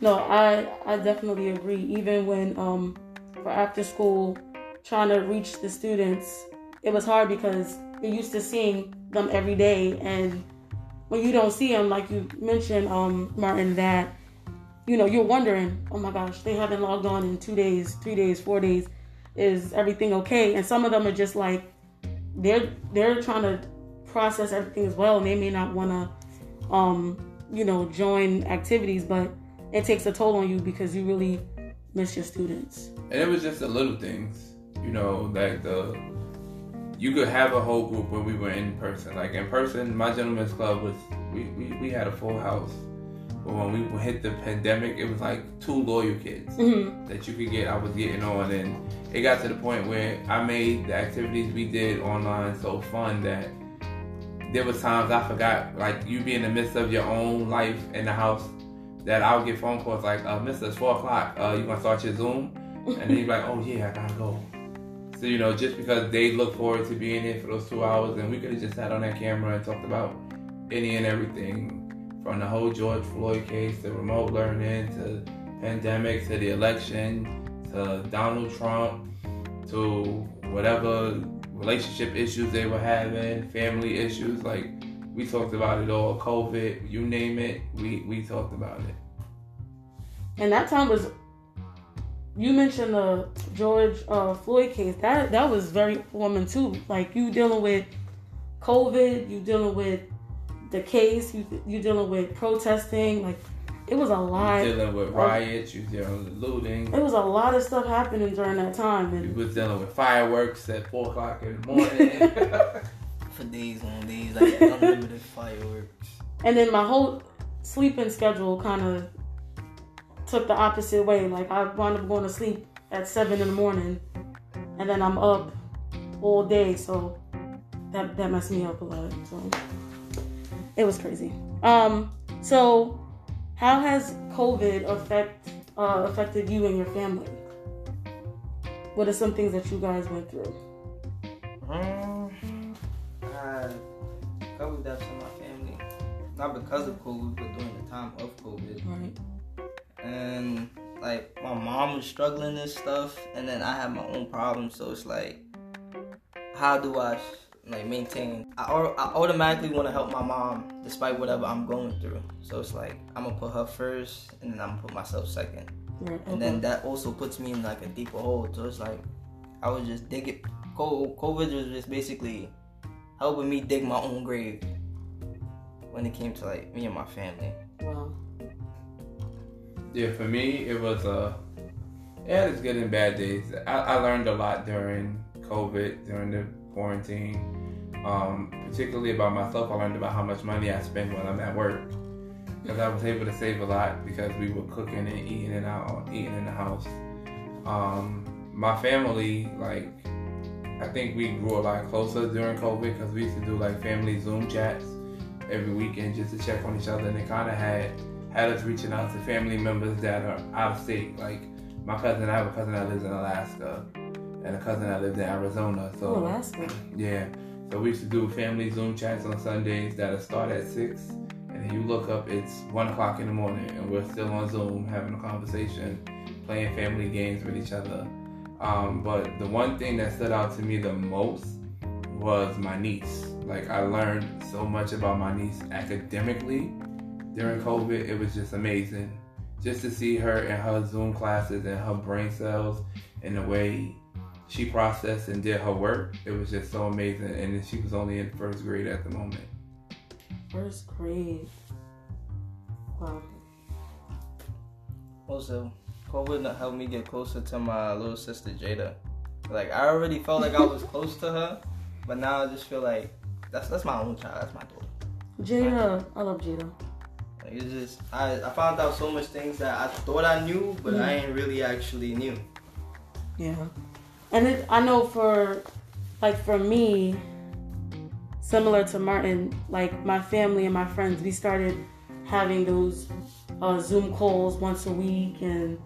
No, I I definitely agree. Even when um for after school trying to reach the students, it was hard because you're used to seeing them every day and when you don't see them like you mentioned um Martin that you know you're wondering oh my gosh they haven't logged on in two days three days four days is everything okay and some of them are just like they're they're trying to process everything as well and they may not want to um you know join activities but it takes a toll on you because you really miss your students. And it was just the little things, you know, like the you could have a whole group when we were in person. Like in person, my gentleman's club was we, we, we had a full house. But when we hit the pandemic, it was like two loyal kids Mm-hmm. that you could get. I was getting on, and it got to the point where I made the activities we did online so fun that there was times I forgot, like you be in the midst of your own life in the house, that I would get phone calls like, uh, "Mister, it's four o'clock. Uh, you gonna start your Zoom?" [laughs] And then you're like, "Oh yeah, I gotta go." So you know, just because they look forward to being here for those two hours, and we could have just sat on that camera and talked about any and everything, from the whole George Floyd case to remote learning to pandemic to the election to Donald Trump to whatever relationship issues they were having, family issues. Like we talked about it all. COVID, you name it, we we talked about it. And that time was you mentioned the George uh, Floyd case. That that was very woman too. Like you dealing with COVID, you dealing with the case, you you dealing with protesting. Like it was a lot. dealing with riots, you dealing with looting. It was a lot of stuff happening during that time, You and was dealing with fireworks at four o'clock in the morning. [laughs] [laughs] For days on days, like unlimited fireworks. and then my whole sleeping schedule kind of took the opposite way. Like I wound up going to sleep at seven in the morning, and then I'm up all day. So that that messed me up a lot. So it was crazy. Um, so how has COVID affect uh, affected you and your family? What are some things that you guys went through? Um, I covered deaths in my family. Not because of COVID, but during the time of COVID. Right. and like my mom was struggling and stuff and then i had my own problems so it's like how do i like maintain i, I automatically want to help my mom despite whatever i'm going through so it's like i'm gonna put her first and then i'm gonna put myself second Right. and then that also puts me in like a deeper hole so it's like i was just digging Co- covid was just basically helping me dig my own grave when it came to like me and my family Wow. Yeah, for me, it was uh, it had its good and bad days. I, I learned a lot during COVID, during the quarantine. Um, particularly about myself, I learned about how much money I spend when I'm at work. Because I was able to save a lot because we were cooking and eating and out, eating in the house. Um, my family, like I think we grew a lot closer during COVID because we used to do like family Zoom chats every weekend just to check on each other, and it kind of had had us reaching out to family members that are out of state. Like my cousin, I have a cousin that lives in Alaska, and a cousin that lives in Arizona. So Oh, Alaska. yeah, so we used to do family Zoom chats on Sundays that'll start at six, and you look up, it's one o'clock in the morning, and we're still on Zoom having a conversation, playing family games with each other. Um, but the one thing that stood out to me the most was my niece. Like I learned so much about my niece academically during COVID. It was just amazing, just to see her in her Zoom classes and her brain cells and the way she processed and did her work. It was just so amazing. And then she was only in first grade at the moment. First grade. Wow. Also, COVID helped me get closer to my little sister Jada. Like I already felt like I was [laughs] close to her, but now I just feel like that's that's my own child. That's my daughter. Jada. I love Jada. Like it's just I, I found out so much things that I thought I knew, but I ain't really actually knew. Yeah. And it, I know for, like, for me, similar to Martin, like, my family and my friends, we started having those uh, Zoom calls once a week and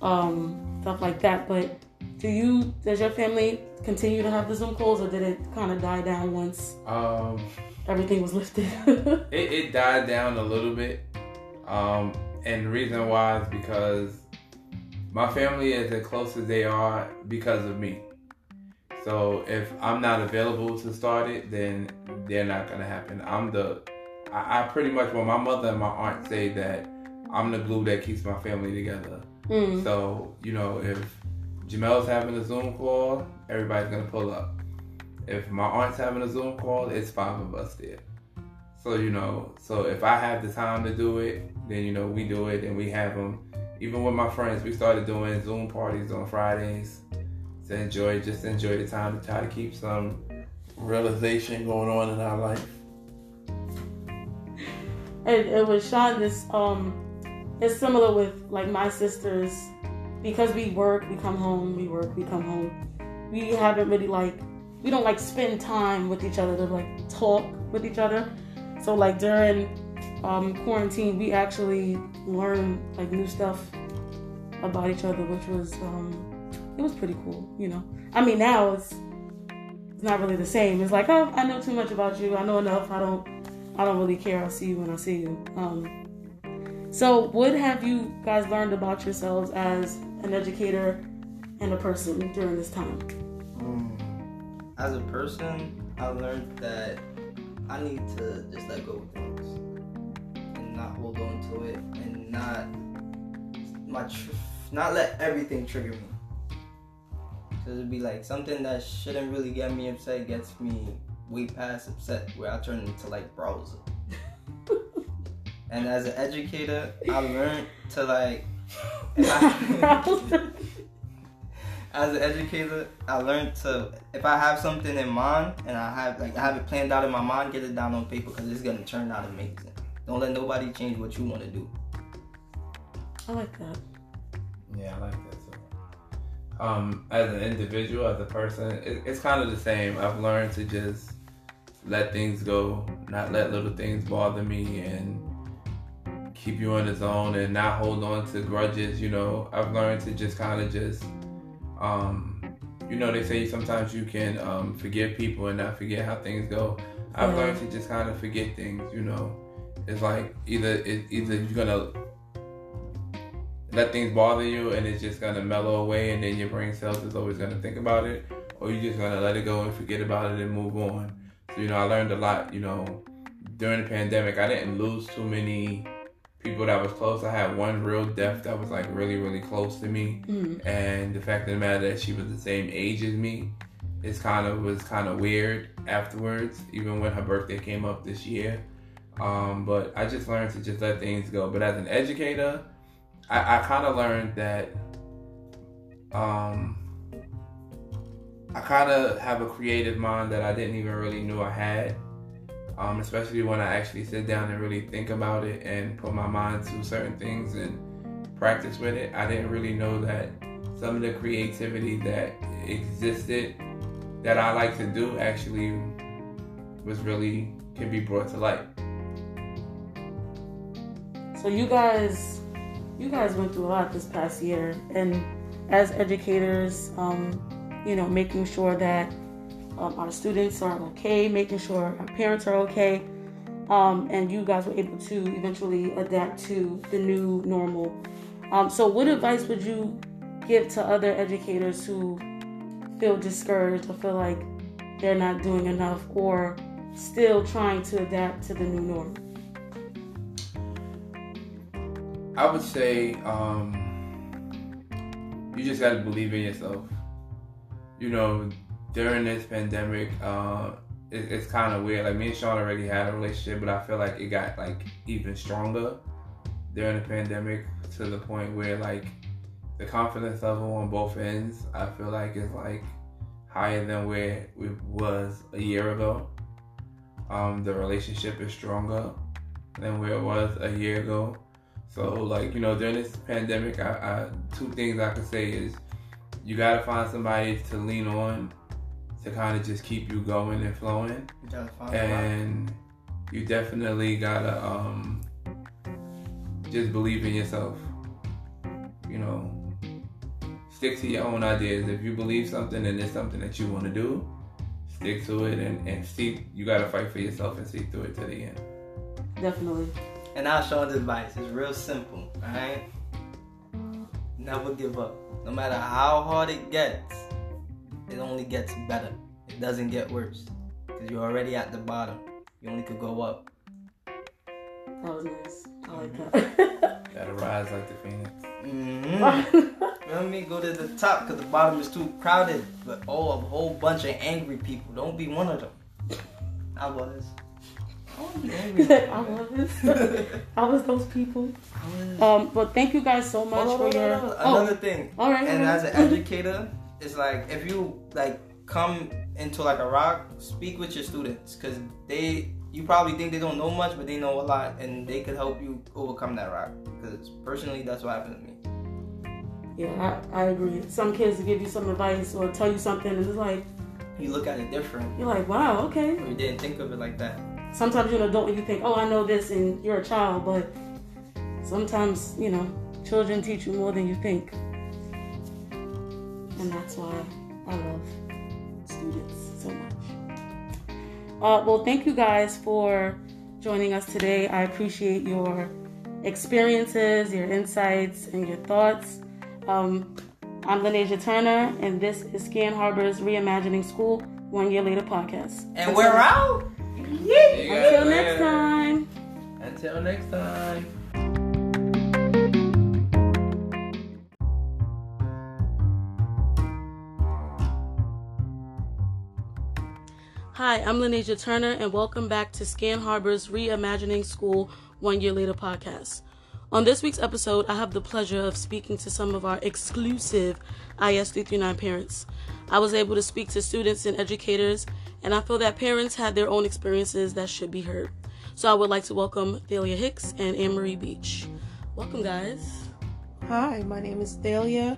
um, stuff like that. But do you, does your family continue to have the Zoom calls or did it kind of die down once Um, everything was lifted? [laughs] it, it died down a little bit. Um, and the reason why is because my family is as close as they are because of me. So if I'm not available to start it, then they're not gonna happen. I'm the I, I pretty much when my mother and my aunt say that I'm the glue that keeps my family together. mm. So, you know, if Jamel's having a Zoom call, everybody's gonna pull up. If my aunt's having a Zoom call, it's five of us there. So, you know, so if I have the time to do it, then, you know, we do it and we have them. Even with my friends, we started doing Zoom parties on Fridays to enjoy, just enjoy the time to try to keep some realization going on in our life. it, it was Sean this um it's similar with like my sisters. Because we work we come home we work we come home. We haven't really like we don't like spend time with each other. To like talk with each other. So like during um quarantine we actually learned like new stuff about each other which was um it was pretty cool you know i mean now it's it's not really the same it's like oh i know too much about you i know enough i don't I don't really care. I'll see you when I see you. Um, so, what have you guys learned about yourselves as an educator and a person during this time? Mm. As a person, I learned that I need to just let go to it and not my tr- not let everything trigger me. Cause it'd be like something that shouldn't really get me upset gets me way past upset where I turn into like browser. [laughs] and as an educator, I learned to like I- [laughs] [laughs] as an educator, I learned to if I have something in mind and I have like I have it planned out in my mind, get it down on paper because it's gonna turn out amazing. Don't let nobody change what you want to do. I like that. Yeah, I like that too. Um, as an individual, as a person, it, it's kind of the same. I've learned to just let things go, not let little things bother me, and keep you in the zone, and not hold on to grudges. You know, I've learned to just kind of just, um, you know, they say sometimes you can um, forgive people and not forget how things go. I've Yeah. learned to just kind of forget things. You know, it's like either it, either you're gonna let things bother you and it's just gonna mellow away and then your brain cells is always gonna think about it or you're just gonna let it go and forget about it and move on. So you know i learned a lot you know during the pandemic i didn't lose too many people that was close. I had one real death that was like really really close to me. Mm. and the fact of the matter that she was the same age as me it's kind of was kind of weird afterwards even when her birthday came up this year um, but i just learned to just let things go but as an educator I, I kind of learned that um, I kind of have a creative mind that I didn't even really knew I had. Um, especially when I actually sit down and really think about it and put my mind to certain things and practice with it. I didn't really know that some of the creativity that existed that I like to do actually was really can be brought to light. So you guys, you guys went through a lot this past year, and as educators, um, you know, making sure that um, our students are okay, making sure our parents are okay, um, and you guys were able to eventually adapt to the new normal. Um, so, what advice would you give to other educators who feel discouraged or feel like they're not doing enough or still trying to adapt to the new norm? I would say um, you just got to believe in yourself. You know, during this pandemic, uh, it, it's kind of weird. Like me and Sean already had a relationship, but I feel like it got like even stronger during the pandemic to the point where like the confidence level on both ends, I feel like is like higher than where it was a year ago. Um, the relationship is stronger than where it was a year ago. So like you know during this pandemic, I, I two things I could say is you gotta find somebody to lean on to kind of just keep you going and flowing, and you definitely gotta um, just believe in yourself. You know, stick to your own ideas. If you believe something and it's something that you want to do, stick to it and, and see. You gotta fight for yourself and see through it to the end. Definitely. And now Sean's advice It's real simple, alright? Never give up. No matter how hard it gets, it only gets better. It doesn't get worse. Because you're already at the bottom. You only could go up. That was nice. I like that. [laughs] Gotta rise like the phoenix. Mm-hmm. you know what I mean? Go to the top because the bottom is too crowded. But oh, a whole bunch of angry people. Don't be one of them. I was. I I was. I was those people. Was. Um, but thank you guys so much Oh, for no, your. no, no. Oh, Another thing. all right. And all right. as an [laughs] educator, it's like if you like come into like a rock, speak with your students because they you probably think they don't know much, but they know a lot, and they could help you overcome that rock. Because personally, that's what happened to me. Yeah, I, I agree. Some kids give you some advice or tell you something, and it's like You look at it different. you're like, wow, okay. Or you didn't think of it like that. Sometimes you're an adult and you think, oh, I know this, and you're a child, but sometimes you know, children teach you more than you think, and that's why I love students so much. Uh, well, thank you guys for joining us today. I appreciate your experiences, your insights, and your thoughts. Um, I'm Lenasia Turner, and this is Scan Harbor's Reimagining School One Year Later podcast. And we're out. See you guys Until next time. Until next time. Hi, I'm Lenasia Turner, and welcome back to Scan Harbor's Reimagining School One Year Later podcast. On this week's episode, I have the pleasure of speaking to some of our exclusive IS 339 parents. I was able to speak to students and educators, and I feel that parents had their own experiences that should be heard. So I would like to welcome Thalia Hicks and Anne Marie Beach. Welcome, guys. Hi, my name is Thalia.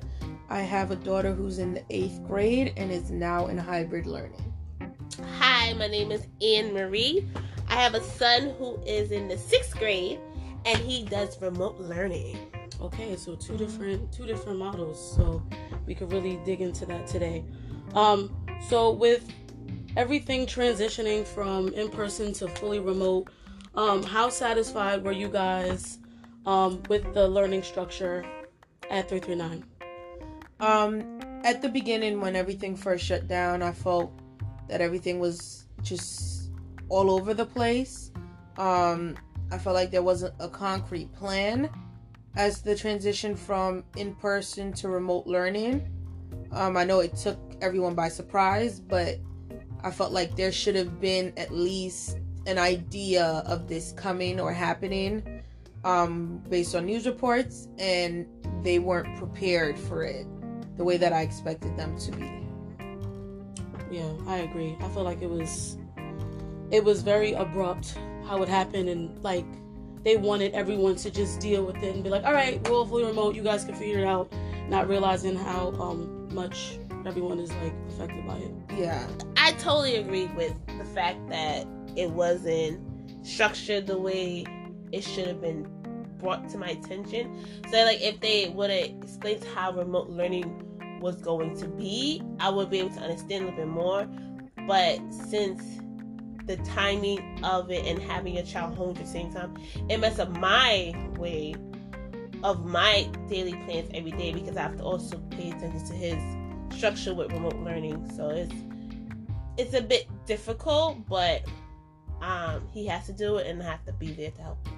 I have a daughter who's in the eighth grade and is now in hybrid learning. Hi, my name is Anne Marie. I have a son who is in the sixth grade and he does remote learning. Okay, so two different two different models. So we could really dig into that today. Um, so with everything transitioning from in person to fully remote, um, how satisfied were you guys um, with the learning structure at 339? Um, at the beginning, when everything first shut down, I felt that everything was just all over the place. Um, I felt like there wasn't a concrete plan as the transition from in person to remote learning. Um, I know it took everyone by surprise, but I felt like there should have been at least an idea of this coming or happening um, based on news reports, and they weren't prepared for it the way that I expected them to be. Yeah, I agree. I feel like it was it was very abrupt how it happened and like they wanted everyone to just deal with it and be like, all right, we're all fully remote, you guys can figure it out, not realizing how um, much everyone is like affected by it. Yeah. I totally agree with the fact that it wasn't structured the way it should have been brought to my attention. So like if they would have explained how remote learning was going to be, I would be able to understand a little bit more. But since the timing of it and having a child home at the same time, it messed up my way of my daily plans every day because I have to also pay attention to his structure with remote learning. So it's it's a bit difficult, but um, he has to do it, and I have to be there to help.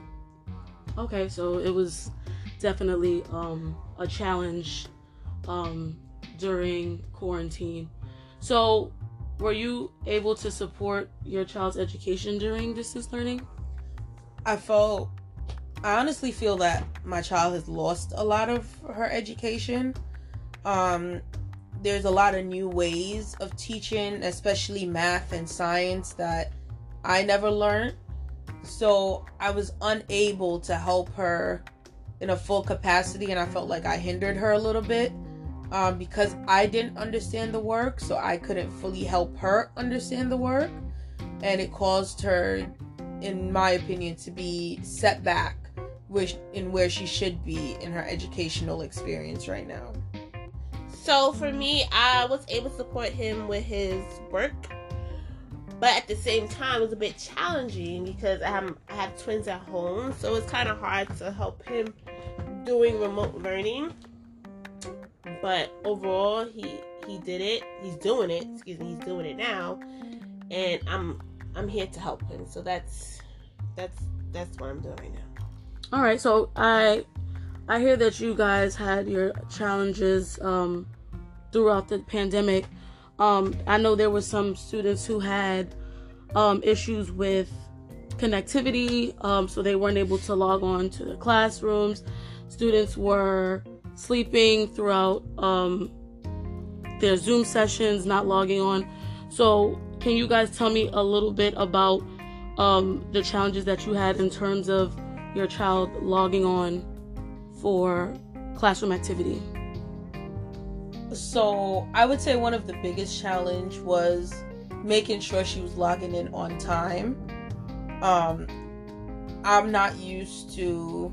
Okay, so it was definitely um, a challenge um, during quarantine. So, were you able to support your child's education during distance learning? I felt I honestly feel that my child has lost a lot of her education. Um there's a lot of new ways of teaching, especially math and science that I never learned. So I was unable to help her in a full capacity and I felt like I hindered her a little bit um, because I didn't understand the work, so I couldn't fully help her understand the work, and it caused her, in my opinion, to be set back, which in where she should be in her educational experience right now. So for me, I was able to support him with his work, but at the same time, it was a bit challenging because I have I have twins at home, so it's kind of hard to help him doing remote learning but overall he he did it. He's doing it. Excuse me he's doing it now. And i'm i'm here to help him. So that's that's that's what i'm doing right now. All right so i i hear that you guys had your challenges um throughout the pandemic. Um i know there were some students who had um issues with connectivity um so they weren't able to log on to the classrooms. Students were sleeping throughout um, their Zoom sessions, not logging on. So, can you guys tell me a little bit about um, the challenges that you had in terms of your child logging on for classroom activity? So, I would say one of the biggest challenge was making sure she was logging in on time. Um, I'm not used to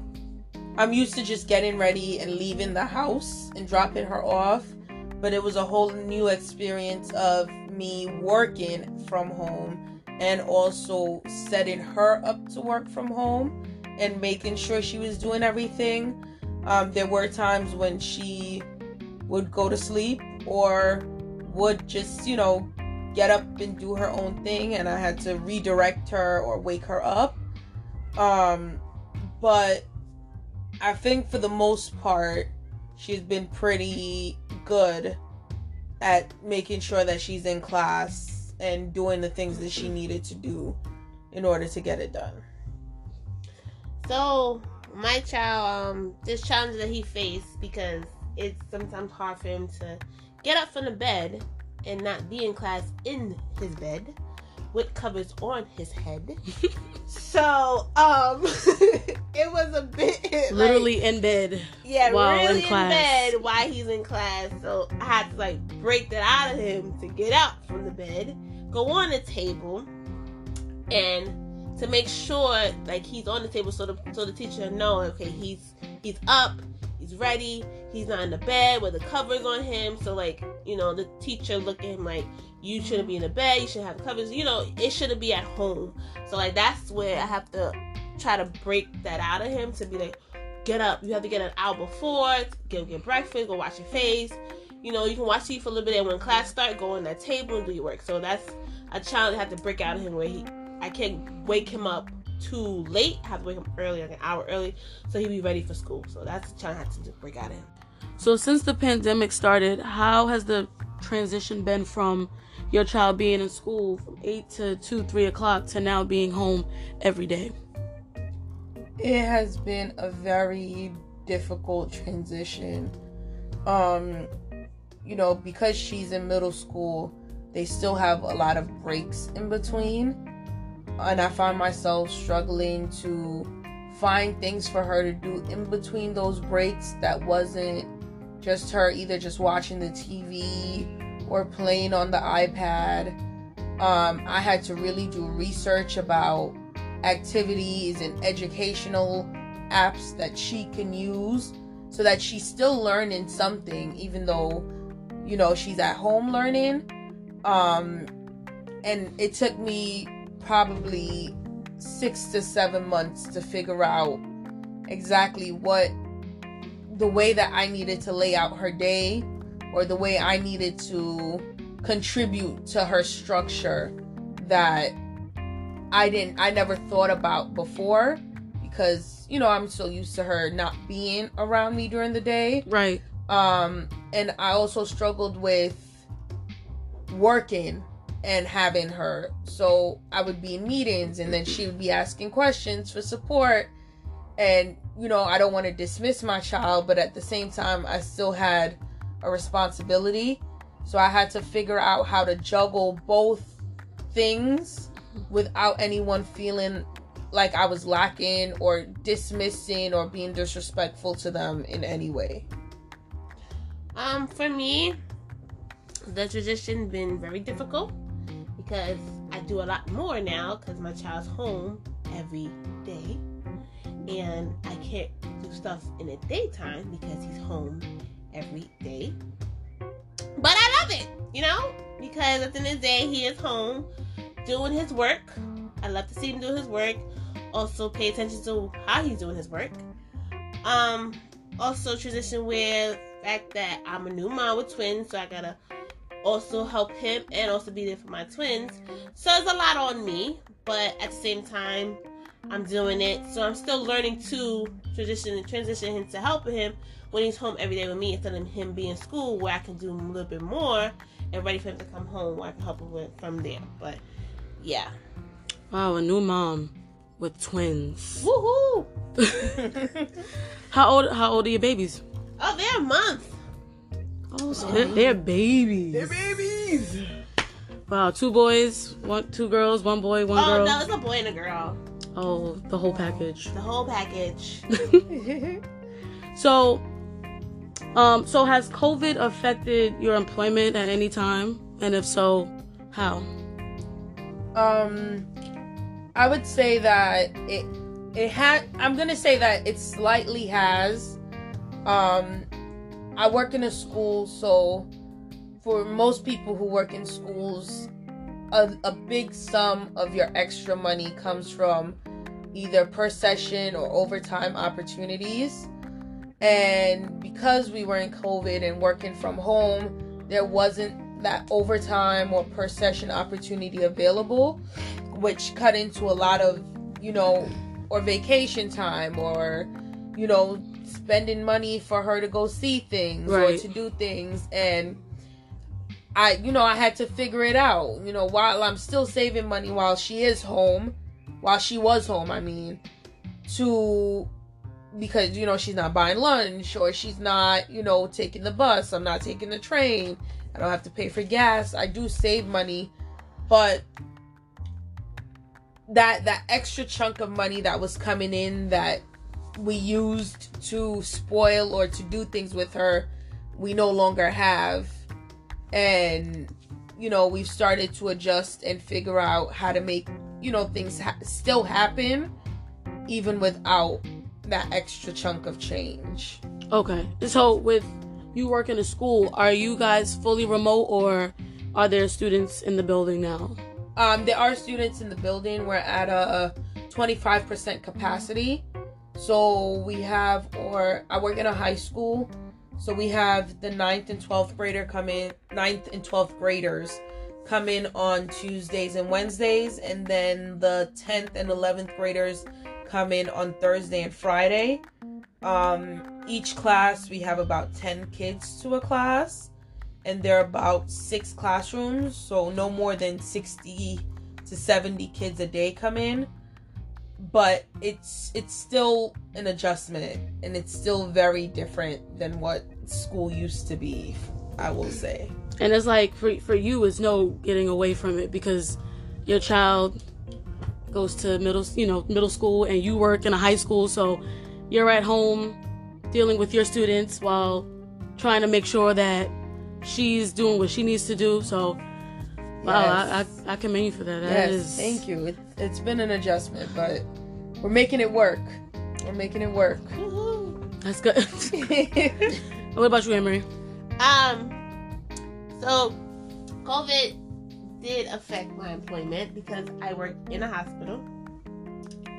I'm used to just getting ready and leaving the house and dropping her off, but it was a whole new experience of me working from home and also setting her up to work from home and making sure she was doing everything. Um, there were times when she would go to sleep or would just, you know, get up and do her own thing, and I had to redirect her or wake her up. Um, but I think for the most part, she's been pretty good at making sure that she's in class and doing the things that she needed to do in order to get it done. So, my child, um, this challenge that he faced because it's sometimes hard for him to get up from the bed and not be in class in his bed with covers on his head. [laughs] so, um, [laughs] it was a bit literally like, in bed. Yeah, while really in, class. in bed while he's in class. So I had to like break that out of him to get out from the bed, go on the table, and to make sure like he's on the table so the so the teacher know okay he's he's up he's ready he's not in the bed with the covers on him. So like you know the teacher look at him like you shouldn't be in the bed you should have covers. You know it shouldn't be at home. So like that's where i have to try to break that out of him to be like get up you have to get an hour before go get breakfast go wash your face. You know you can watch TV for a little bit and when class start go on that table and do your work. So that's a challenge i have to break out of him where he i can't wake him up too late I have to wake up early like an hour early so he'd be ready for school so that's the challenge i had to break out in. so since the pandemic started how has the transition been from your child being in school from 8 to 2, 3 o'clock to now being home every day? It has been a very difficult transition. Um, you know, because she's in middle school, they still have a lot of breaks in between. And I find myself struggling to find things for her to do in between those breaks that wasn't just her either just watching the TV or playing on the iPad. Um, I had to really do research about activities and educational apps that she can use so that she's still learning something even though you know she's at home learning um and it took me probably 6 to 7 months to figure out exactly what the way that I needed to lay out her day or the way I needed to contribute to her structure that I didn't I never thought about before because you know I'm so used to her not being around me during the day. Right. Um and I also struggled with working and having her. So I would be in meetings and then she would be asking questions for support and you know, I don't want to dismiss my child, but at the same time I still had a responsibility. So I had to figure out how to juggle both things without anyone feeling like I was lacking or dismissing or being disrespectful to them in any way. Um, for me, the transition's been very difficult because I do a lot more now because my child's home every day, and I can't do stuff in the daytime because he's home every day. But I love it, you know, because at the end of the day, he is home doing his work. I love to see him do his work. Also, pay attention to how he's doing his work. Um, also transition with the fact that I'm a new mom with twins, so I gotta also help him and also be there for my twins. So there's a lot on me, but at the same time, I'm doing it. So I'm still learning to transition and transition into helping him when he's home every day with me instead of him being in school where I can do a little bit more and ready for him to come home where I can help him with from there. But yeah. Wow, a new mom with twins. Woohoo! [laughs] how old how old are your babies? Oh, they're a month. Oh, so they're, they're babies. They're babies. Wow, two boys, one two girls, one boy, one oh, girl. Oh no, it's a boy and a girl. Oh, the whole package. The whole package. [laughs] [laughs] so, um, so has COVID affected your employment at any time? And if so, how? Um, I would say that it it had. I'm gonna say that it slightly has. Um, I work in a school, so for most people who work in schools, a, a big sum of your extra money comes from either per session or overtime opportunities. And because we were in COVID and working from home, there wasn't that overtime or per session opportunity available, which cut into a lot of, you know, or vacation time or, you know, spending money for her to go see things Right. or to do things. And I, you know, I had to figure it out, you know, while I'm still saving money while she is home, while she was home, I mean, to because you know she's not buying lunch or she's not you know taking the bus i'm not taking the train i don't have to pay for gas i do save money but that that extra chunk of money that was coming in that we used to spoil or to do things with her we no longer have and you know we've started to adjust and figure out how to make you know things ha- still happen even without that extra chunk of change Okay. So with you work in a school, are you guys fully remote or are there students in the building now? um there are students in the building we're at a 25% capacity so we have or i work in a high school so we have the 9th and 12th grader come in 9th and 12th graders come in on tuesdays and wednesdays and then the 10th and 11th graders come in on thursday and friday um each class we have about 10 kids to a class and there are about six classrooms, so no more than 60 to 70 kids a day come in. But it's it's still an adjustment and it's still very different than what school used to be, I will say. And it's like for for you, it's no getting away from it because your child goes to middle, you know, middle school, and you work in a high school, so you're at home dealing with your students while trying to make sure that she's doing what she needs to do. So, wow, I, I, I commend you for that. That yes, is- thank you. It, it's been an adjustment, but we're making it work. We're making it work. That's good. [laughs] what about you, Emery? Um, so COVID did affect my employment because I worked in a hospital,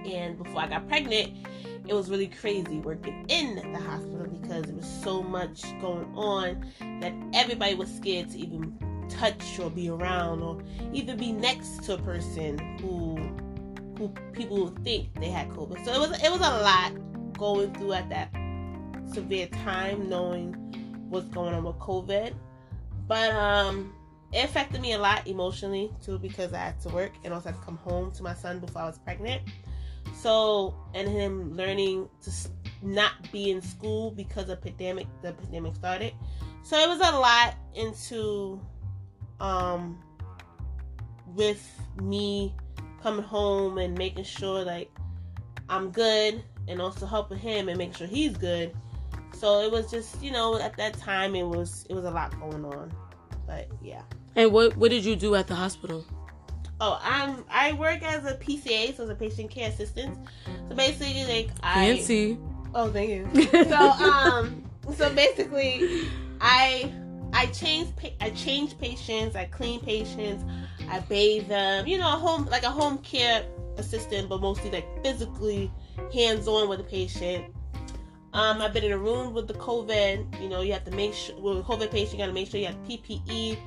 and before I got pregnant, it was really crazy working in the hospital because there was so much going on that everybody was scared to even touch or be around or even be next to a person who who people think they had COVID. So it was it was a lot going through at that severe time, knowing what's going on with COVID. But um, it affected me a lot emotionally too because I had to work and also had to come home to my son before I was pregnant. So and him learning to not be in school because of pandemic, the pandemic started. So it was a lot into um with me coming home and making sure like I'm good and also helping him and making sure he's good. So it was just, you know, at that time it was it was a lot going on. But yeah. And what what did you do at the hospital? Oh, I'm I work as a PCA, so as a patient care assistant. So basically like I Fancy. Oh, thank you. [laughs] so um so basically I I change I change patients, I clean patients, I bathe them, you know, a home like a home care assistant, but mostly like physically hands on with the patient. Um, I've been in a room with the COVID. You know, you have to make sure with COVID patient, you got to make sure you have PPE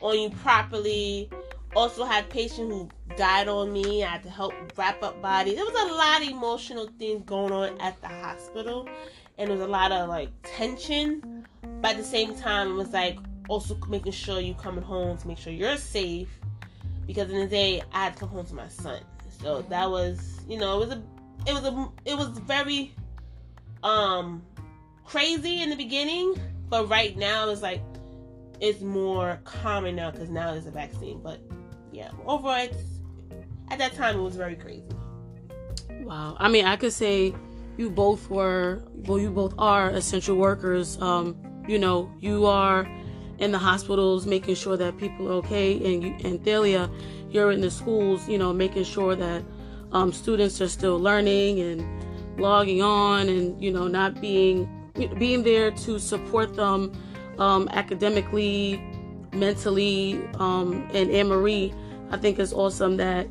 on you properly. Also had patient who died on me. I had to help wrap up bodies. There was a lot of emotional things going on at the hospital, and there was a lot of like tension. But at the same time, it was like also making sure you coming home to make sure you're safe. Because in the day, I had to come home to my son. So that was, you know, it was a, it was a, it was very, um, crazy in the beginning. But right now, it's like it's more common now because now there's a vaccine. But yeah, overall, it's, at that time it was very crazy. Wow. I mean, I could say you both were, well, you both are essential workers. Um, you know, you are in the hospitals making sure that people are okay, and you and Thalia, you're in the schools, you know, making sure that um, students are still learning and logging on, and you know, not being being there to support them um, academically, mentally, um, and Anne Marie, I think is awesome that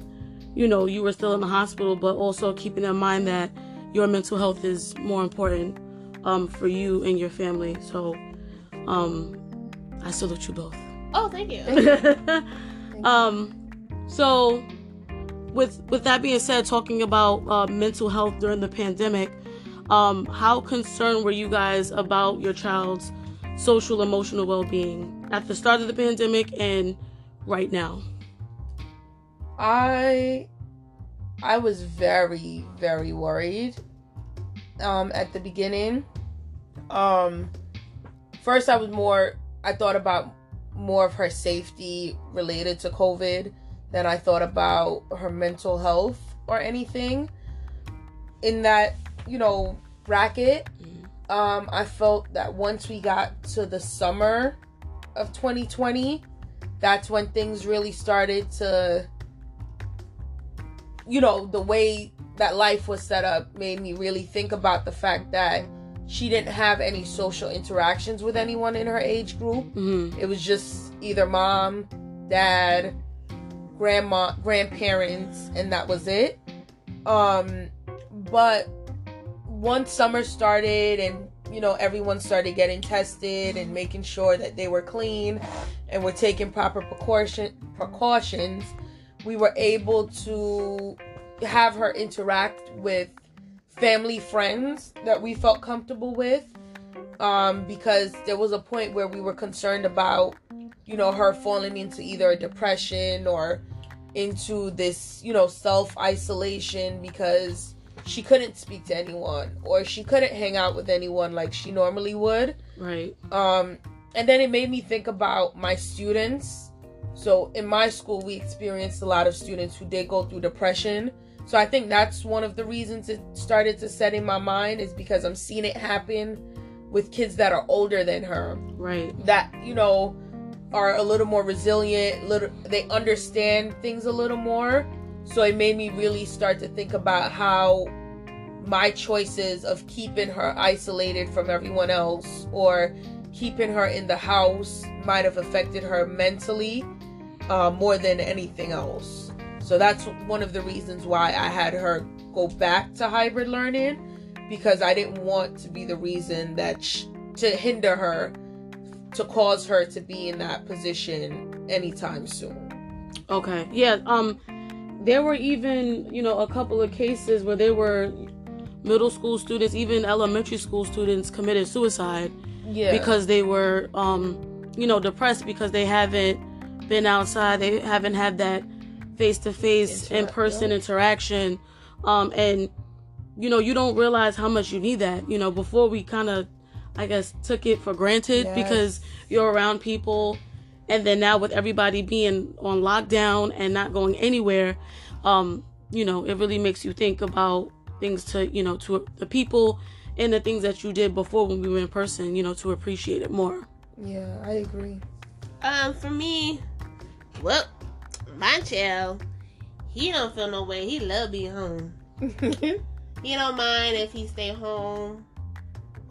you know you were still in the hospital, but also keeping in mind that your mental health is more important um, for you and your family. So, um, I salute you both. Oh, thank you. [laughs] um, so with with that being said, talking about uh, mental health during the pandemic, um, how concerned were you guys about your child's social emotional well being at the start of the pandemic and right now? I I was very very worried um at the beginning. Um first I was more I thought about more of her safety related to COVID than I thought about her mental health or anything in that, you know, bracket. Um I felt that once we got to the summer of 2020, that's when things really started to you know, the way that life was set up made me really think about the fact that she didn't have any social interactions with anyone in her age group. Mm-hmm. It was just either mom, dad, grandma, grandparents, and that was it. Um, but once summer started and you know everyone started getting tested and making sure that they were clean and were taking proper precaution precautions, we were able to have her interact with family friends that we felt comfortable with um, because there was a point where we were concerned about you know her falling into either a depression or into this you know self isolation because she couldn't speak to anyone or she couldn't hang out with anyone like she normally would Right. um, and then it made me think about my students. So in my school, we experienced a lot of students who did go through depression. So I think that's one of the reasons it started to set in my mind is because I'm seeing it happen with kids that are older than her. Right. that you know are a little more resilient little they understand things a little more. So it made me really start to think about how my choices of keeping her isolated from everyone else or keeping her in the house might have affected her mentally uh, more than anything else so that's one of the reasons why i had her go back to hybrid learning because i didn't want to be the reason that sh- to hinder her to cause her to be in that position anytime soon. Okay. Yeah. Um, there were even you know a couple of cases where there were middle school students, even elementary school students, committed suicide Yeah. because they were um you know depressed because they haven't been outside, they haven't had that face to face in person yeah. interaction, um and you know you don't realize how much you need that. You know before we kind of I guess took it for granted Yes. because you're around people and then now with everybody being on lockdown and not going anywhere um you know it really makes you think about things to you know to the people and the things that you did before when we were in person you know to appreciate it more yeah, I agree. Um, for me, well, my child, he don't feel no way. He love being home. [laughs] He don't mind if he stay home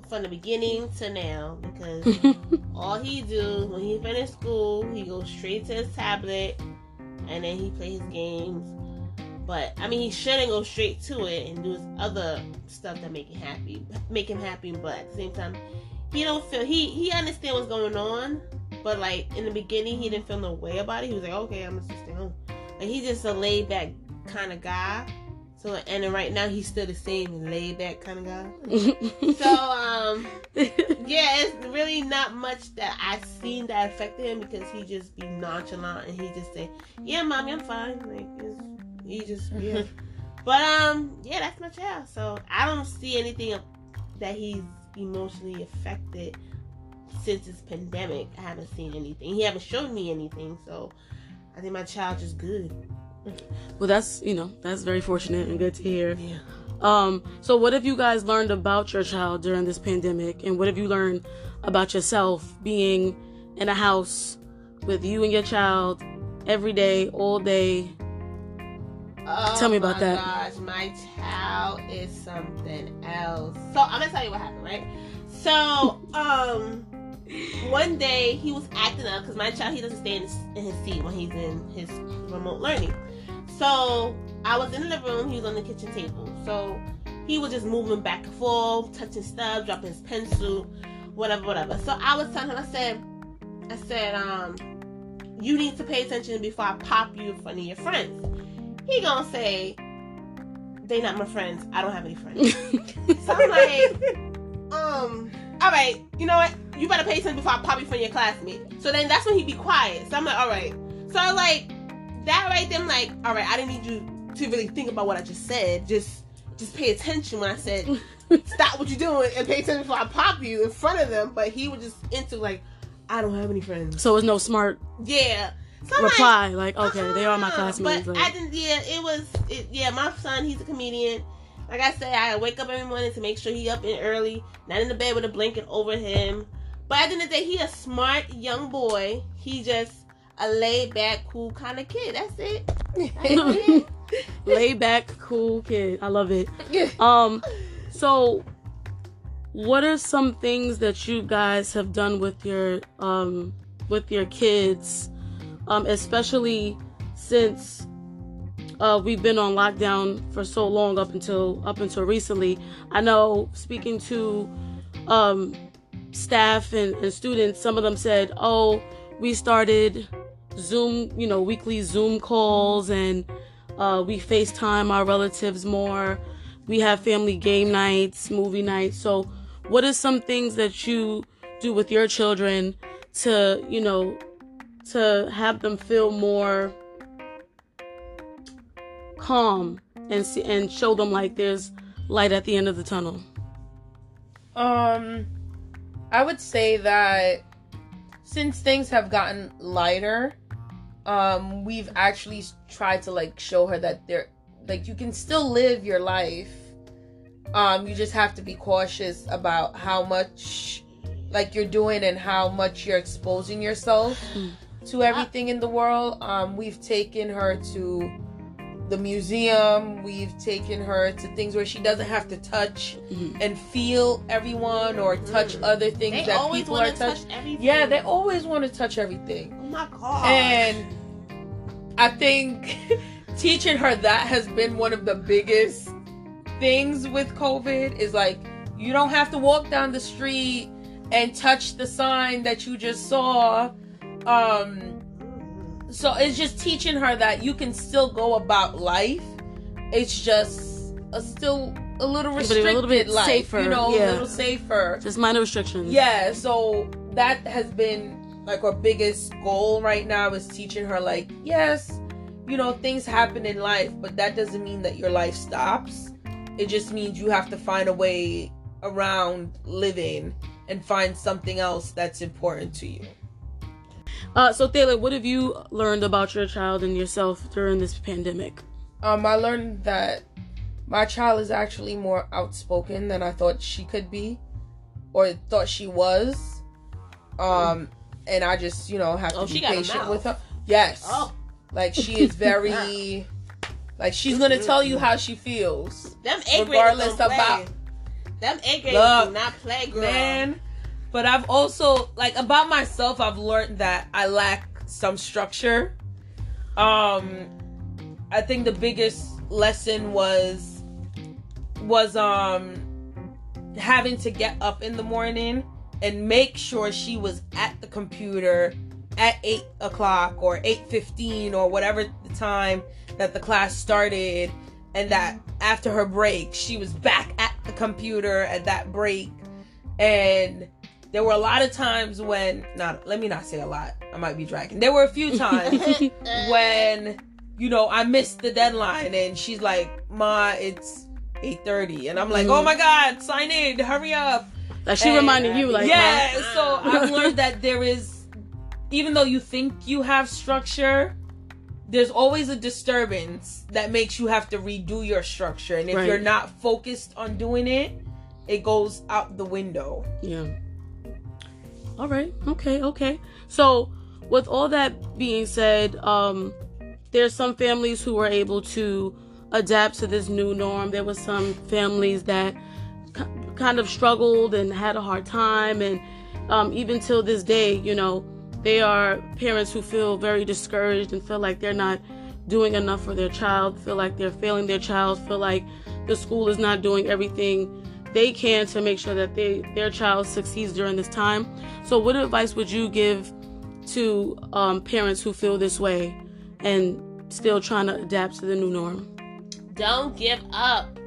from the beginning to now because [laughs] all he do when he finish school, he goes straight to his tablet and then he play his games. But I mean, he shouldn't go straight to it and do his other stuff that make him happy, make him happy. But at the same time, he don't feel he he understand what's going on. But like in the beginning, he didn't feel no way about it. He was like, okay, I'm gonna just stay home. Like he's just a laid back kind of guy. So and then right now he's still the same laid back kind of guy. [laughs] So um yeah, it's really not much that I've seen that affected him because he just be nonchalant and he just say, "Yeah, mommy, I'm fine." Like it's, he just yeah. [laughs] but um, yeah, that's my child. So I don't see anything that he's emotionally affected since this pandemic. I haven't seen anything. He haven't shown me anything. So I think my child is good. well that's you know that's very fortunate and good to hear Yeah. um so what have you guys learned about your child during this pandemic and what have you learned about yourself being in a house with you and your child every day all day Oh Tell me about my that. Gosh, my child is something else. So I'm gonna tell you what happened, right? So, um, one day he was acting up because my child he doesn't stay in his, in his seat when he's in his remote learning. So I was in the room. He was on the kitchen table. So he was just moving back and forth, touching stuff, dropping his pencil, whatever, whatever. So I was telling him, I said, I said, um, you need to pay attention before I pop you in front of your friends he gonna say they not my friends. I don't have any friends. [laughs] so I'm like, um, all right, you know what? You better pay attention before I pop you from your classmate. So then that's when he'd be quiet. So I'm like, all right. So I like that right then. Like, all right, I didn't need you to really think about what I just said. Just just pay attention when I said [laughs] stop what you're doing and pay attention before I pop you in front of them. But he was just into like, I don't have any friends. so it's no smart Yeah. So I'm like, reply like okay they are my uh-uh. classmates But like, I didn't. Yeah, it was. It, yeah, my son, he's a comedian. Like I said, I wake up every morning to make sure he up and early, not in the bed with a blanket over him. But at the end of the day, he a smart young boy. He just a laid back, cool kind of kid. That's it. That's it. [laughs] laid back cool kid i love it [laughs] um so what are some things that you guys have done with your um with your kids um especially since uh we've been on lockdown for so long up until up until recently i know speaking to um staff and, and students some of them said oh we started zoom you know weekly zoom calls and uh, we FaceTime our relatives more. We have family game nights, movie nights. So, what are some things that you do with your children to, you know, to have them feel more calm and see, and show them like there's light at the end of the tunnel? Um, I would say that since things have gotten lighter, um, we've actually tried to like show her that there, like, you can still live your life Um, you just have to be cautious about how much like you're doing and how much you're exposing yourself Mm. to everything in the world. Um, we've taken her to the museum. We've taken her to things where she doesn't have to touch Mhm. and feel everyone or touch Mhm. other things They that always people want are to touch touching. everything. Yeah, they always want to touch everything. Oh my god. And I think [laughs] teaching her that has been one of the biggest things with COVID is like you don't have to walk down the street and touch the sign that you just saw. Um so it's just teaching her that you can still go about life. It's just a still a little but a little bit life, safer, you know, yeah. a little safer. Just minor restrictions. Yeah, so that has been like our biggest goal right now is teaching her like, yes, you know, things happen in life, but that doesn't mean that your life stops. It just means you have to find a way around living and find something else that's important to you. Uh, so Taylor, what have you learned about your child and yourself during this pandemic? Um, I learned that my child is actually more outspoken than I thought she could be, or thought she was. Um, and I just, you know, have to Oh, be patient with her. Yes. Oh, Like she [laughs] is very, like she's gonna tell you how she feels, them regardless don't play. about them Look, do not play, girl. man. But I've also like about myself, I've learned that I lack some structure. Um, I think the biggest lesson was was um having to get up in the morning and make sure she was at the computer at eight o'clock or eight fifteen or whatever the time that the class started, and that after her break she was back at the computer at that break, and there were a lot of times when not let me not say a lot I might be dragging. There were a few times [laughs] when you know I missed the deadline and she's like, "Ma, it's 8:30." And I'm like, Mhm. "Oh my god, sign in, hurry up." Like she And- reminded you, like, yeah, "Mom, so I've [laughs] learned that there is even though you think you have structure, there's always a disturbance that makes you have to redo your structure. And if Right. you're not focused on doing it, it goes out the window. Yeah. All right. Okay. Okay. So, with all that being said, um, there's some families who were able to adapt to this new norm. There were some families that kind of struggled and had a hard time, and um, even till this day, you know, they are parents who feel very discouraged and feel like they're not doing enough for their child, feel like they're failing their child, feel like the school is not doing everything they can to make sure that they their child succeeds during this time. So, what advice would you give to um, parents who feel this way and still trying to adapt to the new norm? Don't give up.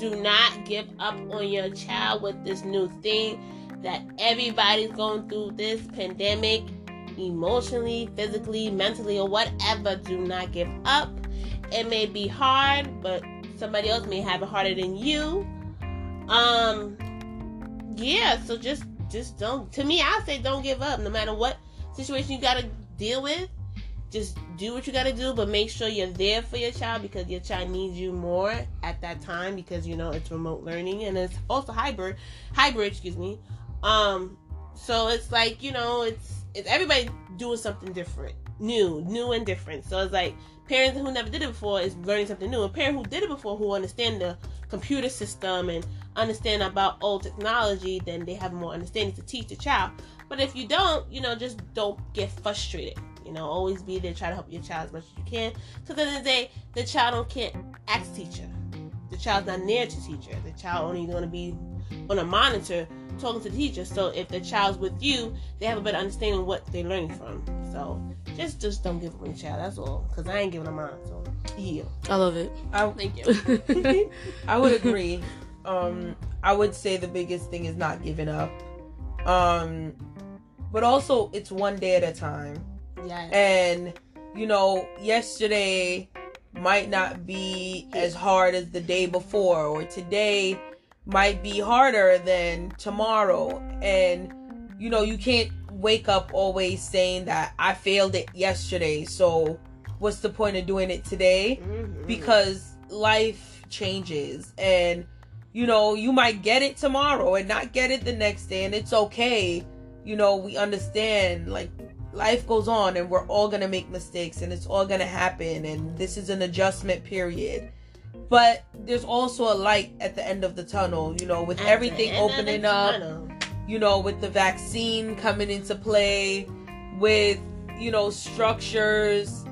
Do not give up on your child with this new thing that everybody's going through this pandemic, emotionally, physically, mentally, or whatever. Do not give up. It may be hard, but somebody else may have it harder than you. Um, yeah. So just, just don't. To me, I say don't give up. No matter what situation you got to deal with, just do what you got to do, but make sure you're there for your child because your child needs you more at that time because you know it's remote learning and it's also hybrid, hybrid, excuse me. Um, so it's like you know it's it's everybody doing something different, new, new and different. So it's like parents who never did it before is learning something new, A parent who did it before who understand the computer system and understand about old technology, then they have more understanding to teach the child. But if you don't, you know, just don't get frustrated. You know, always be there, try to help your child as much as you can. Because at the end of the day, the child don't can't ask teacher. The child's not near to teacher. The child only going to be on a monitor talking to the teacher. So if the child's with you, they have a better understanding of what they're learning from. So just just don't give up on your child. That's all. Cause I ain't giving them mine. So yeah. I love it. I, Thank you. [laughs] I would agree. Um, I would say the biggest thing is not giving up. Um, but also it's one day at a time. Yeah. And you know, yesterday might not be as hard as the day before, or today might be harder than tomorrow. And you know, you can't wake up always saying that I failed it yesterday, so what's the point of doing it today? Mhm. because life changes and you know, you might get it tomorrow and not get it the next day, and it's okay. You know, we understand like life goes on and we're all gonna make mistakes and it's all gonna happen, and this is an adjustment period. But there's also a light at the end of the tunnel, you know, with At everything end of the opening up, tunnel. you know, with the vaccine coming into play, with, you know, structures,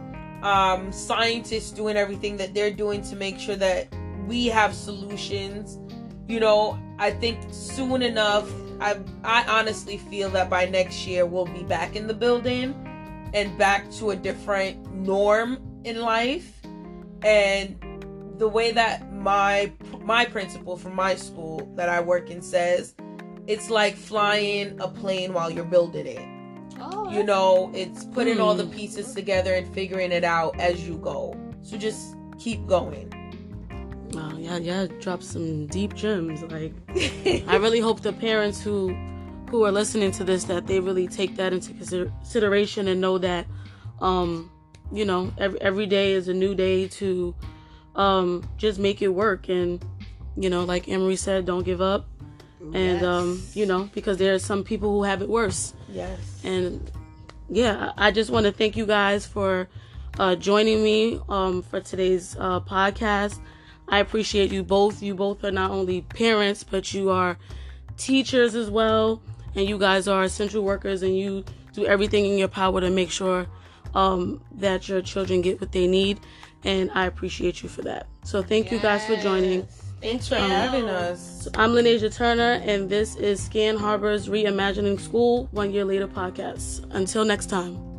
um, scientists doing everything that they're doing to make sure that we have solutions. You know, I think soon enough, I I honestly feel that by next year we'll be back in the building and back to a different norm in life. And the way that my my principal from my school that I work in says, it's like flying a plane while you're building it. Oh, You know, it's putting all the Hmm. pieces together and figuring it out as you go. So just keep going. Wow, yeah, yeah, drop some deep gems. Like, [laughs] I really hope the parents who who are listening to this that they really take that into consider- consideration and know that, um, you know, every every day is a new day to, um, just make it work. And, you know, like Emery said, don't give up. And um, you know, because there are some people who have it worse. yes. And yeah, I I just want to thank you guys for uh, joining me um, for today's uh, podcast. I appreciate you both. You both are not only parents, but you are teachers as well. And you guys are essential workers, and you do everything in your power to make sure um, that your children get what they need. And I appreciate you for that. So thank you guys for joining. Thanks for you. having us. I'm Lanesia Turner, and this is Scan Harbor's Reimagining School One Year Later podcast. Until next time.